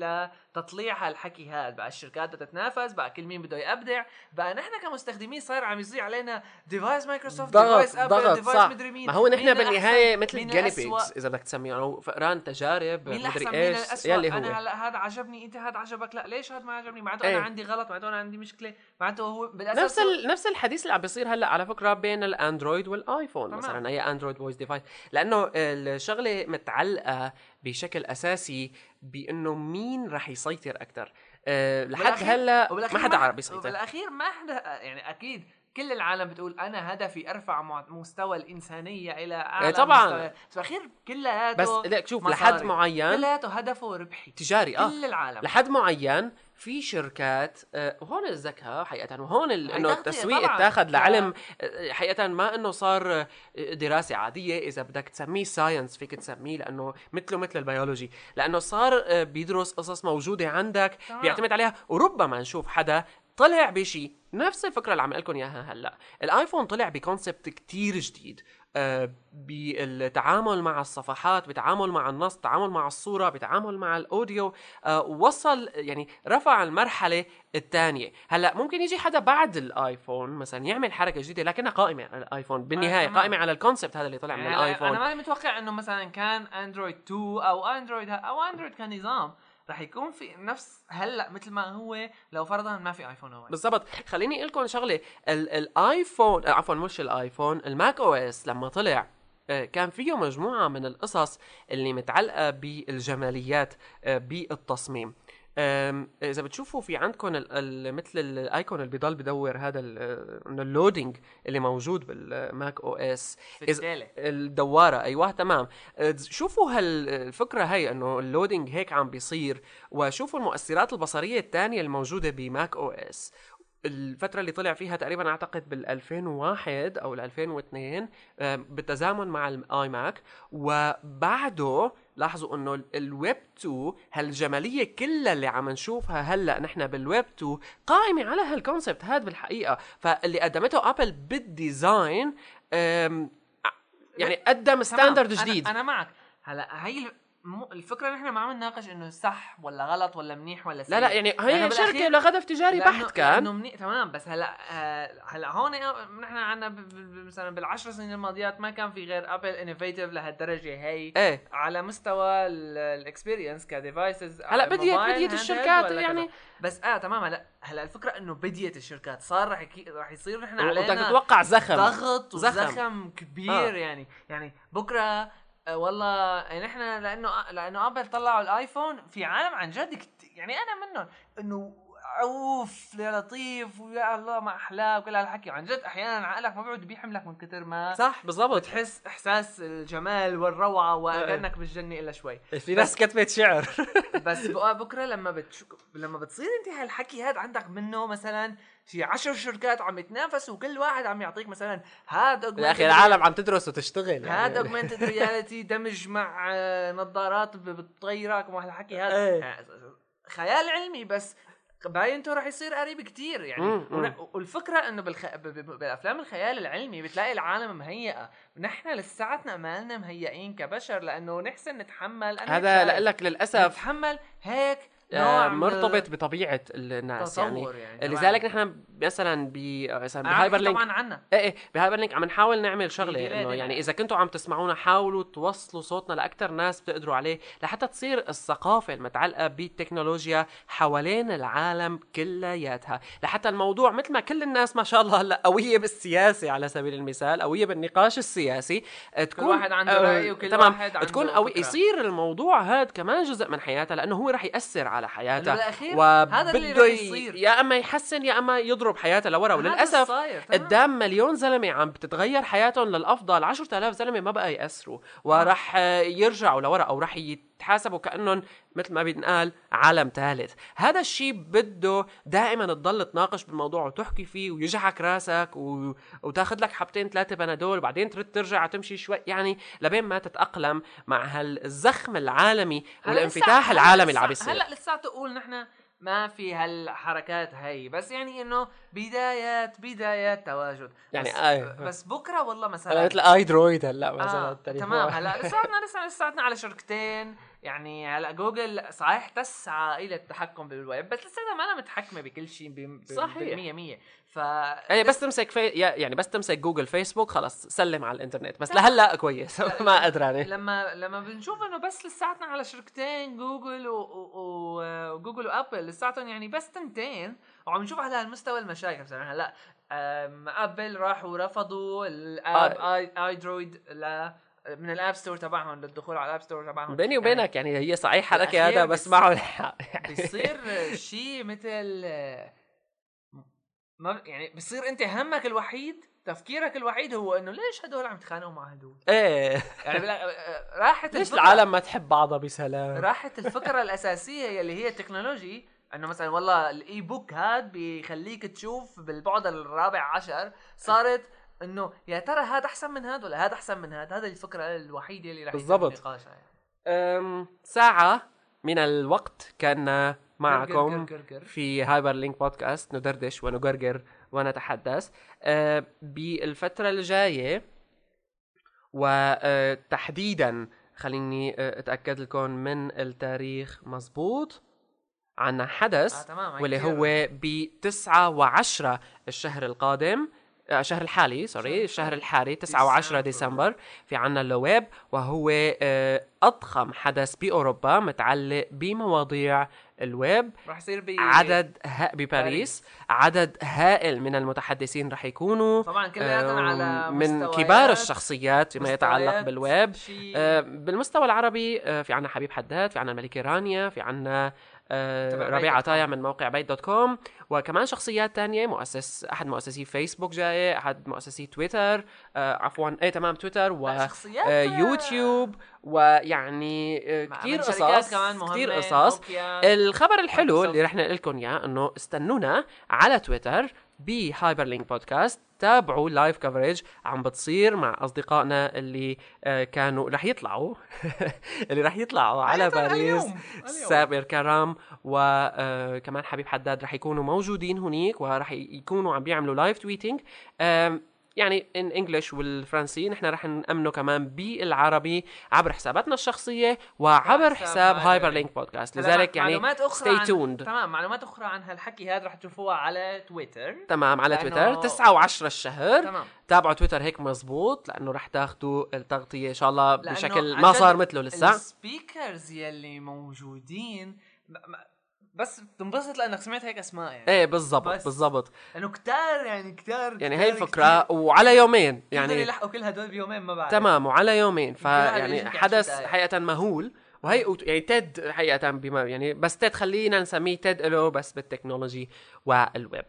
لتطليع هالحكي هذا بقى الشركات بدها تتنافس بقى كل مين بده يبدع بقى نحن كمستخدمين صار عم يصير علينا device مايكروسوفت ضغط device ابل ضغط device صح مدري مين ما هو نحن بالنهاية؟ مثل الأسوأ؟ بيجز إذا بدك تسميه أو فئران تجارب مدري إيش يلي أنا هو هلا هذا عجبني أنت هذا عجبك لا ليش هذا ما عجبني معناته إيه. أنا عندي غلط معناته أنا عندي مشكلة معناته هو بالأساس نفس ال... نفس الحديث اللي عم بيصير هلا على فكرة بين الأندرويد والآيفون تمام. مثلا أي اندرويد voice device لأنه الشغلة متعلقة بشكل أساسي بإنه مين رح يسيطر أكثر أه لحد هلأ ما حدا عرف يسيطر بالاخير ما حدا يعني أكيد كل العالم بتقول أنا هدفي أرفع مستوى الإنسانية إلى أعلى إيه طبعاً. مستوى. بس بالأخير كلياته بس لك شوف مصاري. لحد معين كلياته هدفه ربحي. تجاري آه. كل العالم. لحد معين في شركات وهون الذكاء حقيقة وهون إنه التسويق. اتاخذ لعلم آه، حقيقة ما إنه صار آه، دراسة عادية إذا بدك تسميه science فيك تسميه لأنه مثله مثل البيولوجي لأنه صار آه، بيدرس قصص موجودة عندك. بيعتمد عليها وربما نشوف حدا طلع بشيء نفس الفكرة اللي عم لكم إياها هلأ الآيفون طلع ب concept كتير جديد بالتعامل مع الصفحات بتعامل مع النص تعامل مع الصورة بتعامل مع ال audio آه، وصل يعني رفع المرحلة الثانية. هلأ ممكن يجي حدا بعد الآيفون مثلا يعمل حركة جديدة لكنها قائمة على الآيفون بالنهاية تمام. قائمة على ال concept هذا اللي طلع من الآيفون. أنا ماني متوقع إنه مثلا كان اندرويد 2 أو اندرويد أو اندرويد كنظام رح يكون في نفس هلأ مثل ما هو لو فرضا ما في ايفون اول بالضبط. خليني أقول لكم شغلة. ال- الايفون آه، عفوا مش الايفون ال Mac OS لما طلع آه، كان فيه مجموعة من القصص اللي متعلقة بالجماليات آه، بالتصميم. إذا بتشوفوا في عندكم ال- ال- مثل ال icon اللي بضل بدور هذا آه، ال loading اللي موجود بال Mac OS. الدوارة أيوه تمام. شوفوا هالفكره هي إنه ال loading هيك عم بيصير وشوفوا المؤثرات البصرية الثانية الموجودة ب Mac OS. الفترة اللي طلع فيها تقريبا أعتقد بال 2001 أو ال 2002 آه، بالتزامن مع ال iMac وبعده لاحظوا إنه ال- الويب 2 هالجمالية كلها اللي عم نشوفها هلأ نحن بالويب 2 قائمة على هال concept هذا بالحقيقة فاللي قدمته Apple بال design يعني قدم. standard جديد أنا معك هلأ هي مو الفكرة نحن ما عم نناقش إنه صح ولا غلط ولا منيح ولا سيء لا لا يعني هي شركة لهدف تجاري بحت كان لأنه منيح تمام بس هلأ آه، هلأ هون نحن عندنا مثلا بالعشر سنين الماضيات ما كان في غير Apple innovative لهالدرجة هي إيه على مستوى ال experience ك devices هلأ بديت بديت الشركات يعني بس آه تمام هلأ هلأ الفكرة إنه بديت الشركات صار رح رح يصير نحن بدك علينا تتوقع زخم ضغط زخم. وزخم كبير آه. آه. يعني يعني بكرة آه، والله يعني نحن لأنه لأنه Apple طلعوا ال iPhone في عالم عن جد يعني أنا منهم إنه اوف يا لطيف ويا الله ما احلاه وكل هالحكي. عن جد أحيانا عقلك ما بيقعد بيحملك من كثر ما صح بالضبط. بتحس إحساس الجمال والروعة وكانك بالجنة إلا شوي. في ناس كتبت شعر. بس بكرة لما بتش... لما بتصير أنت هالحكي هذا عندك منه مثلا في عشر شركات عم يتنافسوا وكل واحد عم يعطيك مثلا هذا يا أخي العالم عم تدرس وتشتغل. هذا augmented reality دمج مع آه، نظارات بتطيرك وما هالحكي هذا. إيه. آه، خيال علمي بس. باينته رح يصير قريب كتير يعني. مم، والفكرة انه بالخ... بالأفلام الخيال العلمي بتلاقي العالم مهيئة. نحن لساتنا ما لنا مهيئين كبشر لأنه نحسن نتحمل أنا هذا لك للأسف. نتحمل هيك مرتبط بطبيعة الناس يعني يعني, لذلك نحن مثلا ب مثلا ب Hyper HyperLink. طبعا عنا إيه إيه ب HyperLink عم نحاول نعمل شغلة. إنه يعني إذا كنتوا عم تسمعونا حاولوا توصلوا صوتنا لاكثر ناس بتقدروا عليه لحتى تصير الثقافة المتعلقة بالتكنولوجيا حوالين العالم كلياتها. لحتى الموضوع مثل ما كل الناس ما شاء الله هلأ قوية بالسياسة على سبيل المثال قوية بالنقاش السياسي آه، تكون واحد عنده آه، رأي وكل تمام واحد عنده تكون قوي. يصير الموضوع هذا كمان جزء من حياتها لأنه هو رح يأثر على هذا اللي وبده. يا أما يحسن يا أما يضرب حياتها لورا وللأسف. قدام مليون زلمة عم بتتغير حياتهم للأفضل 10000 زلمة ما بقى ياثروا وراح يرجعوا لورا أو راح يتحاسبوا كانهم مثل ما بينقال عالم ثالث. هذا الشيء بده دائما تضل تناقش بالموضوع وتحكي فيه ويجعك راسك و... وتاخذ لك حبتين ثلاثة بنادول بعدين ترد ترجع تمشي شوي يعني لبين ما تتأقلم مع هالزخم العالمي والانفتاح العالمي اللي عم بيصير. هلا لساته أقول نحن ما في هالحركات هي بس يعني إنه بدايات بدايات تواجد. يعني بس, آه. بس بكرة والله مثلا. مثل آي درويد هلا مثلا آه. تمام هلا لساتنا لسه لساتنا على شركتين. يعني هلأ جوجل صحيح تسعى إلى التحكم بالويب بس لساتها ما أنا متحكمه بكل شيء ب- صحيح. بالمية مية. ف يعني بس تمسك في يعني بس تمسك Google Facebook خلص سلم على الإنترنت. بس لهلأ كويس ما قدرانه لما لما بنشوف إنه بس لساتنا على شركتين جوجل و- و- و- و Google و Apple لساتهم يعني بس تنتين وعم نشوف على هالمستوى المشاكل. مثلا هلأ Apple راحوا رفضوا ال app اي Android ل من ال App Store تبعهم للدخول على ال App Store تبعهم. بيني يعني وبينك يعني هي صحيح حركه هذا بس معه الحق. بيصير شيء مثل ما يعني بصير أنت همك الوحيد تفكيرك الوحيد هو إنه ليش هدول عم يتخانقوا مع هدول؟ إيه. يعني راحت ليش العالم ما تحب بعضها بسلام؟ راحت الفكرة الأساسية يلي هي ال technology إنه مثلا والله ال iBook هاد بيخليك تشوف بالبعد الرابع عشر صارت انه يا ترى هذا احسن من هذا ولا هذا احسن من هذا هذه الفكرة الوحيدة اللي يتم بالضبط. يعني. أم، ساعة من الوقت كان معكم قر- قر- قر. في HyperLink Podcast ندردش ونقرقر ونتحدث أه، بالفترة الجاية وتحديدا خليني أه، أتأكد لكم من التاريخ مزبوط عنا آه حدث هاي واللي. هو ب 9 و10 الشهر القادم آه، الشهر الحالي sorry شهر الشهر الحالي. الحالي 9 و10 ديسمبر. في عنا LeWeb وهو آه، أضخم حدث باوروبا متعلق بمواضيع الويب رح يصير ب عدد ها بباريس عدد هائل من المتحدثين رح يكونوا طبعا كلياتهم على من مستويات- كبار الشخصيات فيما يتعلق بالويب شي- آه، بالمستوى العربي آه، في عنا حبيب حداد في عنا الملكة رانيا في عنا آه، ربيع dot عطايا. من موقع Bayt.com وكمان شخصيات تانية مؤسس أحد مؤسسي فيسبوك جاي أحد مؤسسي تويتر آه، عفوا إيه تمام تويتر لا، شخصيات آه، يوتيوب ويعني آه، شركات قصص كتير قصص. الخبر الحلو. اللي رح نقول لكم إياه إنه استنونا على Twitter ب HyperLink Podcast تابعوا live coverage عم بتصير مع أصدقائنا اللي آه، كانوا رح يطلعوا. اللي رح يطلعوا على باريس. سابر كرام وكمان حبيب حداد رح يكونوا موجودين هنيك ورح يكونوا عم بيعملوا live tweeting يعني in English والفرنسي نحن رح نأمنه كمان بالعربي عبر حساباتنا الشخصية وعبر حساب HyperLink. Podcast. لذلك يعني معلومات أخرى stay. tuned تمام معلومات أخرى عن هالحكي هذا رح تشوفوها على تويتر. تمام على تويتر 9 و10 الشهر. تمام. تابعوا تويتر هيك مزبوط لأنه رح تاخذوا التغطية إن شاء الله بشكل ما صار مثله لسه. ال speakers يلي موجودين بس بتنبسط لانك سمعت هيك أسماء يعني. إيه بالضبط. بالضبط. إنه كتار يعني كتار يعني هي الفكرة وعلى يومين يعني يلحقوا كل هدول بيومين ما بعرف. تمام وعلى يومين. فيعني حدث. حقيقة مهول وهي يعني TED حقيقة بما يعني بس TED خلينا نسميه TED له بس بالتكنولوجي والويب.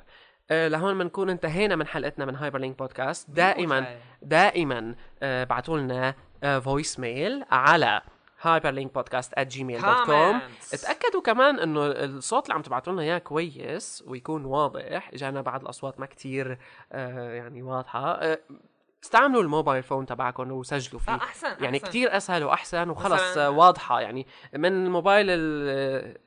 آه، لهون بنكون انتهينا من حلقتنا من HyperLink Podcast دائما دائما آه، ابعتوا لنا voice mail على hyperlinkpodcast@gmail.com اتأكدوا كمان إنه الصوت اللي عم تبعتوا لنا إياه كويس ويكون واضح. جانا بعض الأصوات ما كتير آه يعني واضحة. آه استعملوا ال mobile phone تبعكم وسجلوا فيه. آه أحسن يعني أحسن. كتير أسهل وأحسن وخلص مثلاً- آه، واضحة. يعني من الموبايل ال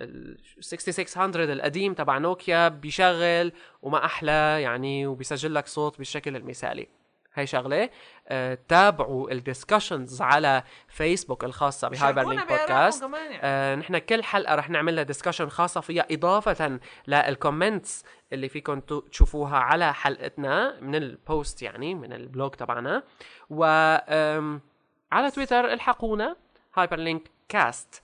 ال 6600 القديم تبع نوكيا بيشغل وما أحلى يعني وبيسجل لك صوت بالشكل المثالي. هي شغلة. آه تابعوا ال discussions على فيسبوك الخاصة ب Hyperlink Podcast. آه نحن كل حلقة رح نعمل لها discussion خاصة فيها إضافة لل comments اللي فيكم تشوفوها على حلقتنا من ال post يعني من ال blog تبعنا. و على تويتر الحقونا Hyperlink Cast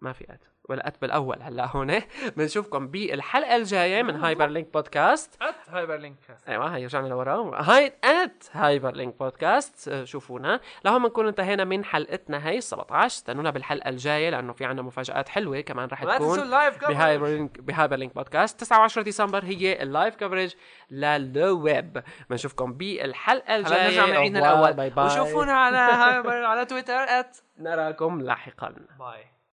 ما في at at بالاول هلأ هون بنشوفكم بالحلقة الجاية من Hyperlink Podcast at Hyperlink أيوه هي رجعنا لورا. هاي at Hyperlink Podcast شوفونا. لهون بنكون انتهينا من حلقتنا هي 17 استنونا بالحلقة الجاية لأنه في عنا مفاجآت حلوة. كمان رح تكون بهايبر لينك بهايبر لينك بودكاست 19 ديسمبر هي اللايف كفرج للويب. بنشوفكم بالحلقة هلأ نرجع الجايه من عيدنا الأول. باي باي وشوفونا على هايبر على تويتر ات نراكم لاحقا. باي